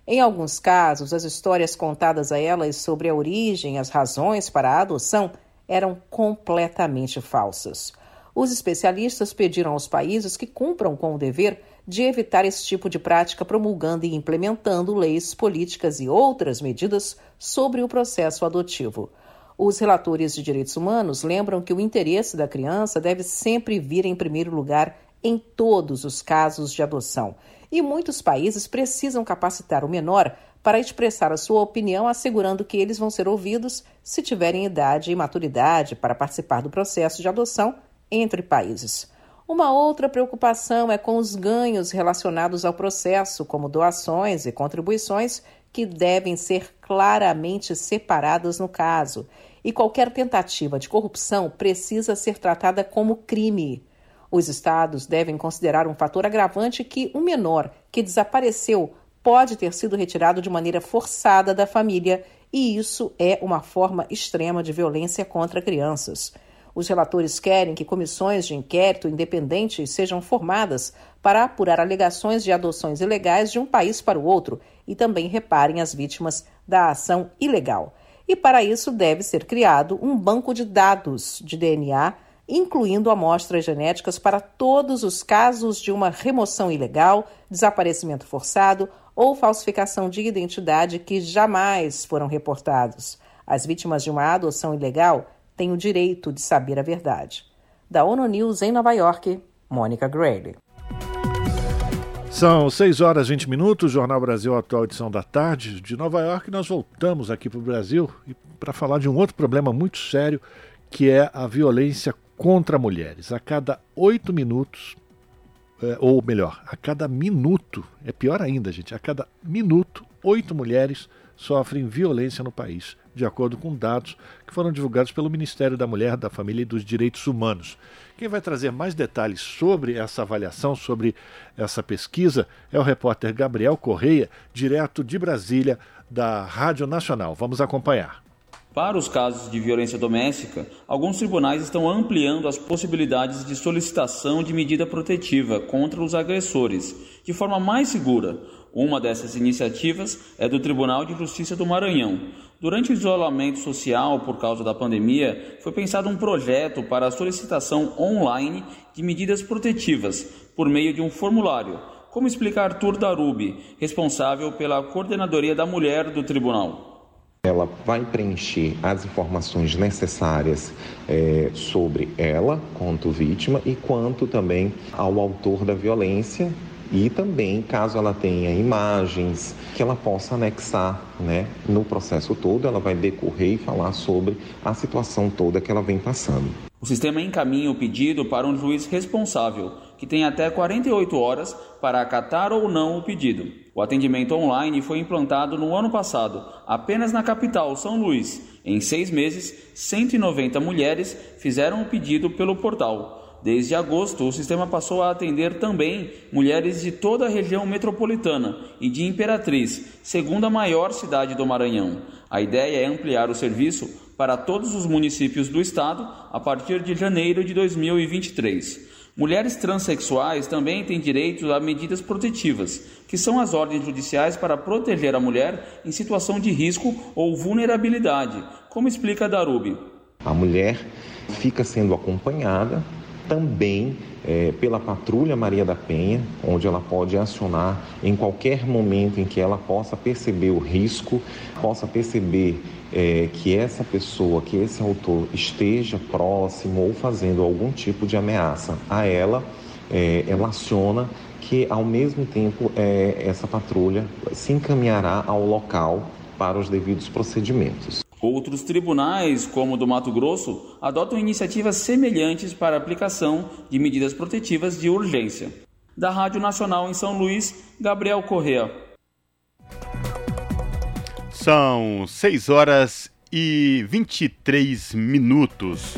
Em alguns casos, as histórias contadas a elas sobre a origem e as razões para a adoção eram completamente falsas. Os especialistas pediram aos países que cumpram com o dever de evitar esse tipo de prática, promulgando e implementando leis, políticas e outras medidas sobre o processo adotivo. Os relatores de direitos humanos lembram que o interesse da criança deve sempre vir em primeiro lugar em todos os casos de adoção. E muitos países precisam capacitar o menor para expressar a sua opinião, assegurando que eles vão ser ouvidos se tiverem idade e maturidade para participar do processo de adoção entre países. Uma outra preocupação é com os ganhos relacionados ao processo, como doações e contribuições, que devem ser claramente separadas no caso. E qualquer tentativa de corrupção precisa ser tratada como crime. Os estados devem considerar um fator agravante que um menor que desapareceu pode ter sido retirado de maneira forçada da família, e isso é uma forma extrema de violência contra crianças. Os relatores querem que comissões de inquérito independentes sejam formadas para apurar alegações de adoções ilegais de um país para o outro e também reparem as vítimas da ação ilegal. E para isso deve ser criado um banco de dados de DNA, incluindo amostras genéticas para todos os casos de uma remoção ilegal, desaparecimento forçado ou falsificação de identidade que jamais foram reportados. As vítimas de uma adoção ilegal têm o direito de saber a verdade. Da ONU News em Nova York, Mônica Grayle. São 6 horas e 20 minutos, Jornal Brasil Atual, edição da tarde. De Nova York, nós voltamos aqui para o Brasil para falar de um outro problema muito sério, que é a violência contra mulheres. A cada oito minutos, é, ou melhor, a cada minuto, é pior ainda, gente, a cada minuto, oito mulheres sofrem violência no país de acordo com dados que foram divulgados pelo Ministério da Mulher, da Família e dos Direitos Humanos. Quem vai trazer mais detalhes sobre essa avaliação, sobre essa pesquisa, é o repórter Gabriel Correia, direto de Brasília, da Rádio Nacional. Vamos acompanhar. Para os casos de violência doméstica, alguns tribunais estão ampliando as possibilidades de solicitação de medida protetiva contra os agressores, de forma mais segura. Uma dessas iniciativas é do Tribunal de Justiça do Maranhão, Durante o isolamento social por causa da pandemia, foi pensado um projeto para a solicitação online de medidas protetivas por meio de um formulário, como explica Arthur Darubi, responsável pela coordenadoria da mulher do tribunal. Ela vai preencher as informações necessárias é, sobre ela, quanto vítima, e quanto também ao autor da violência e também, caso ela tenha imagens, que ela possa anexar né, no processo todo, ela vai decorrer e falar sobre a situação toda que ela vem passando. O sistema encaminha o pedido para um juiz responsável, que tem até 48 horas para acatar ou não o pedido. O atendimento online foi implantado no ano passado, apenas na capital, São Luís. Em seis meses, 190 mulheres fizeram o pedido pelo portal. Desde agosto, o sistema passou a atender também mulheres de toda a região metropolitana e de Imperatriz, segunda maior cidade do Maranhão. A ideia é ampliar o serviço para todos os municípios do estado a partir de janeiro de 2023. Mulheres transexuais também têm direito a medidas protetivas, que são as ordens judiciais para proteger a mulher em situação de risco ou vulnerabilidade, como explica Darubi. A mulher fica sendo acompanhada também é, pela Patrulha Maria da Penha, onde ela pode acionar em qualquer momento em que ela possa perceber o risco, possa perceber é, que essa pessoa, que esse autor esteja próximo ou fazendo algum tipo de ameaça a ela, é, ela aciona que ao mesmo tempo é, essa patrulha se encaminhará ao local para os devidos procedimentos. Outros tribunais, como o do Mato Grosso, adotam iniciativas semelhantes para aplicação de medidas protetivas de urgência. Da Rádio Nacional em São Luís, Gabriel Correa. São 6 horas e 23 minutos.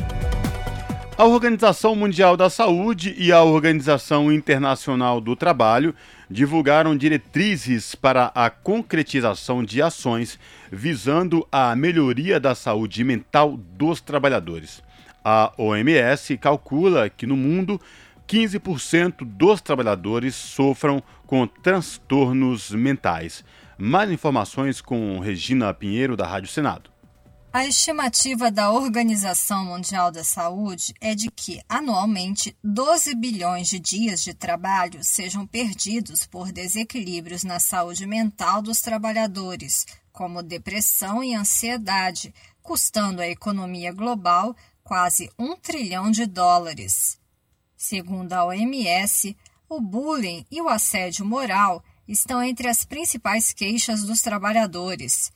A Organização Mundial da Saúde e a Organização Internacional do Trabalho divulgaram diretrizes para a concretização de ações visando a melhoria da saúde mental dos trabalhadores. A OMS calcula que no mundo 15% dos trabalhadores sofram com transtornos mentais. Mais informações com Regina Pinheiro, da Rádio Senado. A estimativa da Organização Mundial da Saúde é de que, anualmente, 12 bilhões de dias de trabalho sejam perdidos por desequilíbrios na saúde mental dos trabalhadores, como depressão e ansiedade, custando à economia global quase um trilhão de dólares. Segundo a OMS, o bullying e o assédio moral estão entre as principais queixas dos trabalhadores.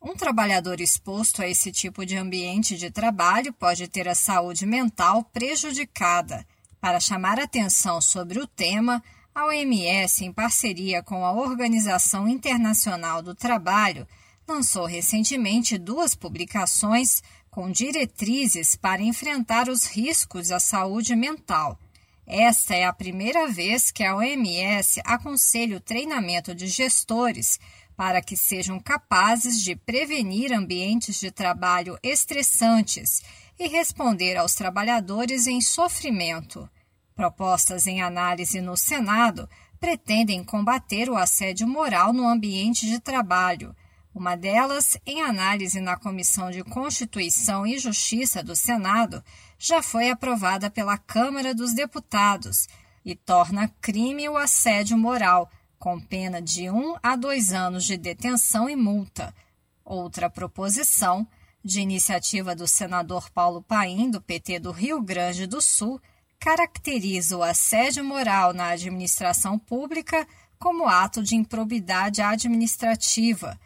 Um trabalhador exposto a esse tipo de ambiente de trabalho pode ter a saúde mental prejudicada. Para chamar atenção sobre o tema, a OMS, em parceria com a Organização Internacional do Trabalho, lançou recentemente duas publicações com diretrizes para enfrentar os riscos à saúde mental. Esta é a primeira vez que a OMS aconselha o treinamento de gestores para que sejam capazes de prevenir ambientes de trabalho estressantes e responder aos trabalhadores em sofrimento. Propostas em análise no Senado pretendem combater o assédio moral no ambiente de trabalho uma delas, em análise na Comissão de Constituição e Justiça do Senado, já foi aprovada pela Câmara dos Deputados e torna crime o assédio moral, com pena de um a dois anos de detenção e multa. Outra proposição, de iniciativa do senador Paulo Paim, do PT do Rio Grande do Sul, caracteriza o assédio moral na administração pública como ato de improbidade administrativa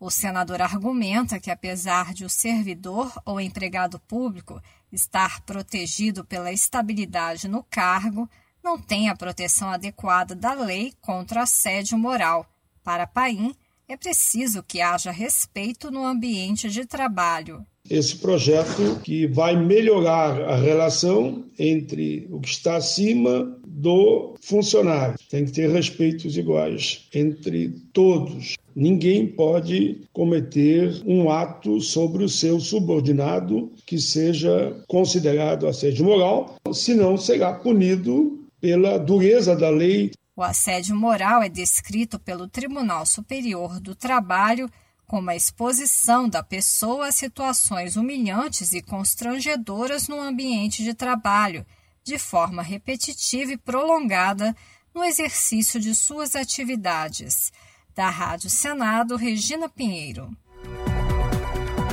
o senador argumenta que, apesar de o servidor ou empregado público estar protegido pela estabilidade no cargo, não tem a proteção adequada da lei contra assédio moral. Para Paim, é preciso que haja respeito no ambiente de trabalho esse projeto que vai melhorar a relação entre o que está acima do funcionário. Tem que ter respeitos iguais entre todos. Ninguém pode cometer um ato sobre o seu subordinado que seja considerado assédio moral, senão será punido pela dureza da lei. O assédio moral é descrito pelo Tribunal Superior do Trabalho como a exposição da pessoa a situações humilhantes e constrangedoras no ambiente de trabalho, de forma repetitiva e prolongada no exercício de suas atividades. Da Rádio Senado, Regina Pinheiro.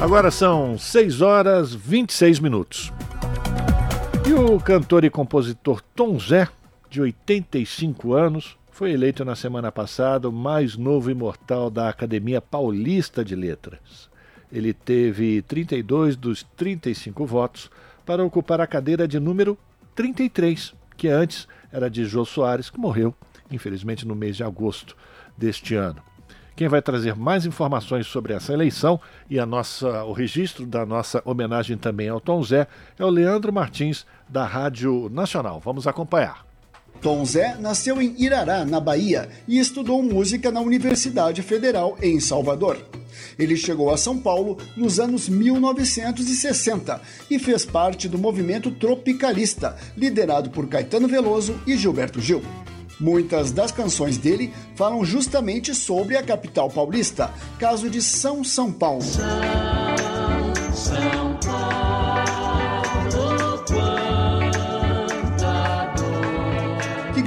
Agora são 6 horas 26 minutos. E o cantor e compositor Tom Zé, de 85 anos, foi eleito na semana passada o mais novo imortal da Academia Paulista de Letras. Ele teve 32 dos 35 votos para ocupar a cadeira de número 33, que antes era de Jô Soares, que morreu, infelizmente, no mês de agosto deste ano. Quem vai trazer mais informações sobre essa eleição e a nossa, o registro da nossa homenagem também ao Tom Zé é o Leandro Martins, da Rádio Nacional. Vamos acompanhar. Tom Zé nasceu em Irará, na Bahia, e estudou música na Universidade Federal em Salvador. Ele chegou a São Paulo nos anos 1960 e fez parte do movimento tropicalista, liderado por Caetano Veloso e Gilberto Gil. Muitas das canções dele falam justamente sobre a capital paulista, caso de São São Paulo. São, São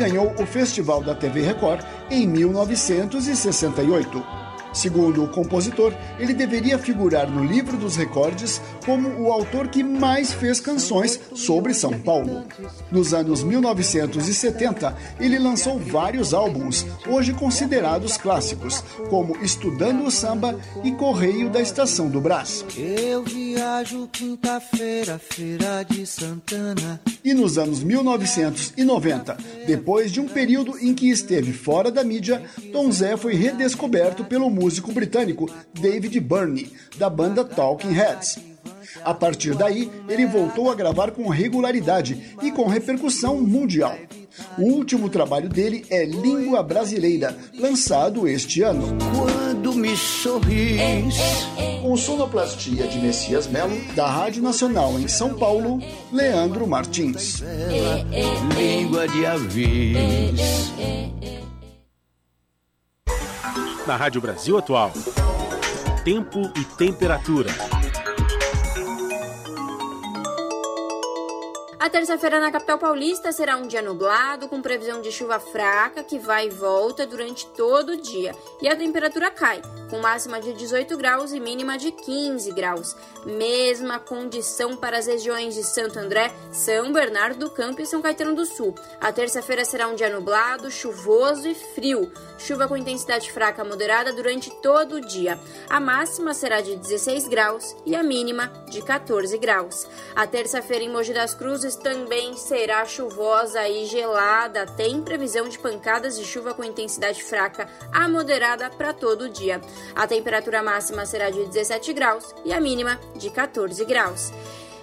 ganhou o Festival da TV Record em 1968. Segundo o compositor, ele deveria figurar no livro dos recordes como o autor que mais fez canções sobre São Paulo. Nos anos 1970, ele lançou vários álbuns, hoje considerados clássicos, como Estudando o Samba e Correio da Estação do Brás. Eu viajo quinta-feira, feira de Santana. E nos anos 1990, depois de um período em que esteve fora da mídia, Tom Zé foi redescoberto pelo músico britânico David Byrne, da banda Talking Heads. A partir daí, ele voltou a gravar com regularidade e com repercussão mundial. O último trabalho dele é Língua Brasileira, lançado este ano. Quando me sorris. Com sonoplastia de Messias Melo, da Rádio Nacional em São Paulo, Leandro Martins. Língua de aves na Rádio Brasil Atual. Tempo e temperatura. A terça-feira na capital paulista será um dia nublado, com previsão de chuva fraca que vai e volta durante todo o dia. E a temperatura cai, com máxima de 18 graus e mínima de 15 graus. Mesma condição para as regiões de Santo André, São Bernardo do Campo e São Caetano do Sul. A terça-feira será um dia nublado, chuvoso e frio. Chuva com intensidade fraca moderada durante todo o dia. A máxima será de 16 graus e a mínima de 14 graus. A terça-feira em Mogi das Cruzes também será chuvosa e gelada. Tem previsão de pancadas de chuva com intensidade fraca a moderada para todo o dia. A temperatura máxima será de 17 graus e a mínima de 14 graus.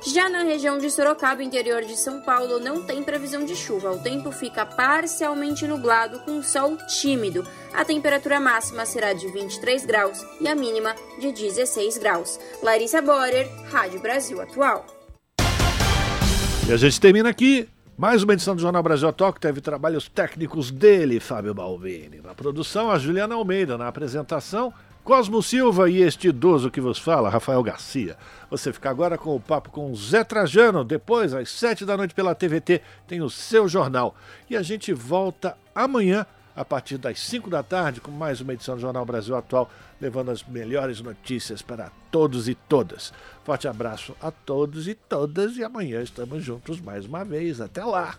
Já na região de Sorocaba, interior de São Paulo, não tem previsão de chuva. O tempo fica parcialmente nublado com sol tímido. A temperatura máxima será de 23 graus e a mínima de 16 graus. Larissa Borer, Rádio Brasil Atual. E a gente termina aqui mais uma edição do Jornal Brasil Atual, que teve trabalhos técnicos dele, Fábio Balbini. Na produção, a Juliana Almeida. Na apresentação, Cosmo Silva e este idoso que vos fala, Rafael Garcia. Você fica agora com o papo com Zé Trajano. Depois, às sete da noite pela TVT, tem o seu jornal. E a gente volta amanhã a partir das 5 da tarde com mais uma edição do Jornal Brasil Atual, levando as melhores notícias para todos e todas. Forte abraço a todos e todas e amanhã estamos juntos mais uma vez. Até lá!